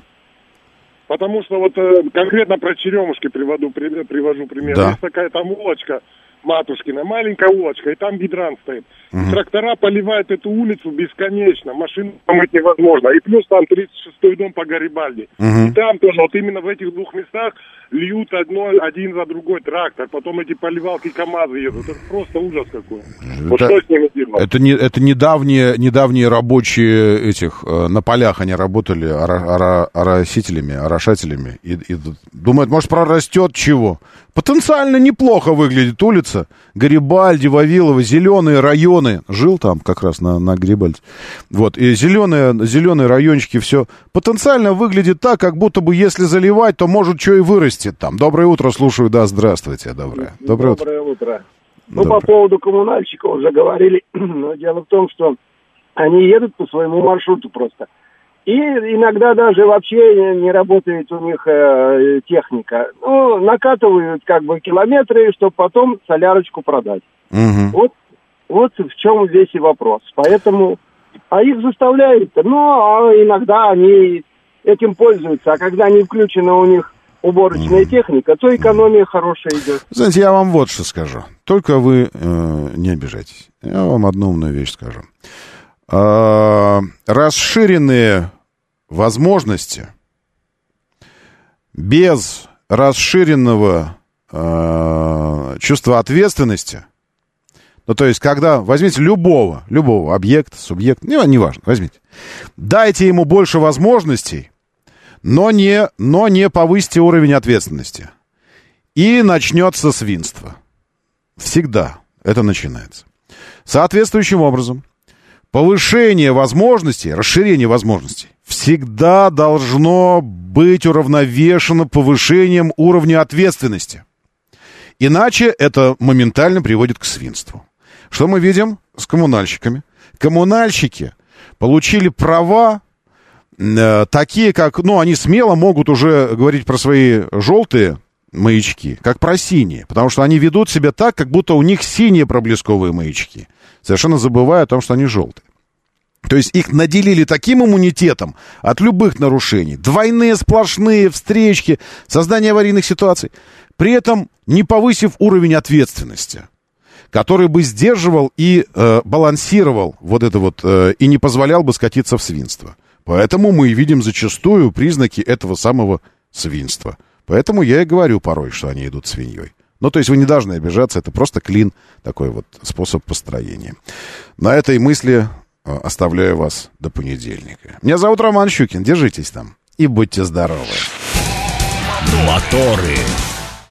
Потому что вот э, конкретно про черемушки приводу, при- привожу пример. Да. Есть такая там улочка матушкина, маленькая улочка, и там гидрант стоит. Мгм. трактора поливают эту улицу бесконечно, машину помыть невозможно. И плюс там 36-й дом по Гарибальди. Мгм. И там тоже, вот именно в этих двух местах льют одно, один за другой трактор. Потом эти поливалки КАМАЗы едут. Это просто ужас какой. Вот Это- что с ними делать? Это, не, это недавние, недавние рабочие этих, э, на полях они работали ора- ора- оросителями, орошателями. И, и думают, может, прорастет чего. Потенциально неплохо выглядит улица. Гарибальди, Вавилова, зеленые районы. Жил там как раз на, на Гарибальде. Вот, и зеленые, зеленые райончики, все. Потенциально выглядит так, как будто бы если заливать, то может что и вырастет там. Доброе утро, слушаю, да, здравствуйте, доброе. Доброе утро. Доброе утро. Ну, Доброе. по поводу коммунальщиков уже говорили. Но дело в том, что они едут по своему маршруту просто. И иногда даже вообще не работает у них э, техника. Ну, накатывают как бы километры, чтобы потом солярочку продать. Вот, вот в чем весь и вопрос. Поэтому, а их заставляют, ну, а иногда они этим пользуются. А когда не включена у них уборочная техника, то экономия хорошая идет. Знаете, я вам вот что скажу. Только вы э, не обижайтесь. Я вам одну умную вещь скажу. А, расширенные возможности без расширенного э, чувства ответственности, ну, то есть, когда возьмите любого, любого объекта, субъекта, не, неважно, возьмите, дайте ему больше возможностей, но не, но не повысьте уровень ответственности. И начнется свинство. Всегда это начинается. Соответствующим образом, повышение возможностей, расширение возможностей всегда должно быть уравновешено повышением уровня ответственности. Иначе это моментально приводит к свинству. Что мы видим с коммунальщиками? Коммунальщики получили права э, такие, как, ну, они смело могут уже говорить про свои желтые маячки, как про синие, потому что они ведут себя так, как будто у них синие проблесковые маячки, совершенно забывая о том, что они желтые. То есть их наделили таким иммунитетом от любых нарушений. Двойные сплошные встречки, создание аварийных ситуаций. При этом не повысив уровень ответственности, который бы сдерживал и э, балансировал вот это вот, э, и не позволял бы скатиться в свинство. Поэтому мы видим зачастую признаки этого самого свинства. Поэтому я и говорю порой, что они идут свиньей. Ну, то есть вы не должны обижаться, это просто клин, такой вот способ построения. На этой мысли э, оставляю вас до понедельника. Меня зовут Роман Щукин, держитесь там и будьте здоровы. Моторы.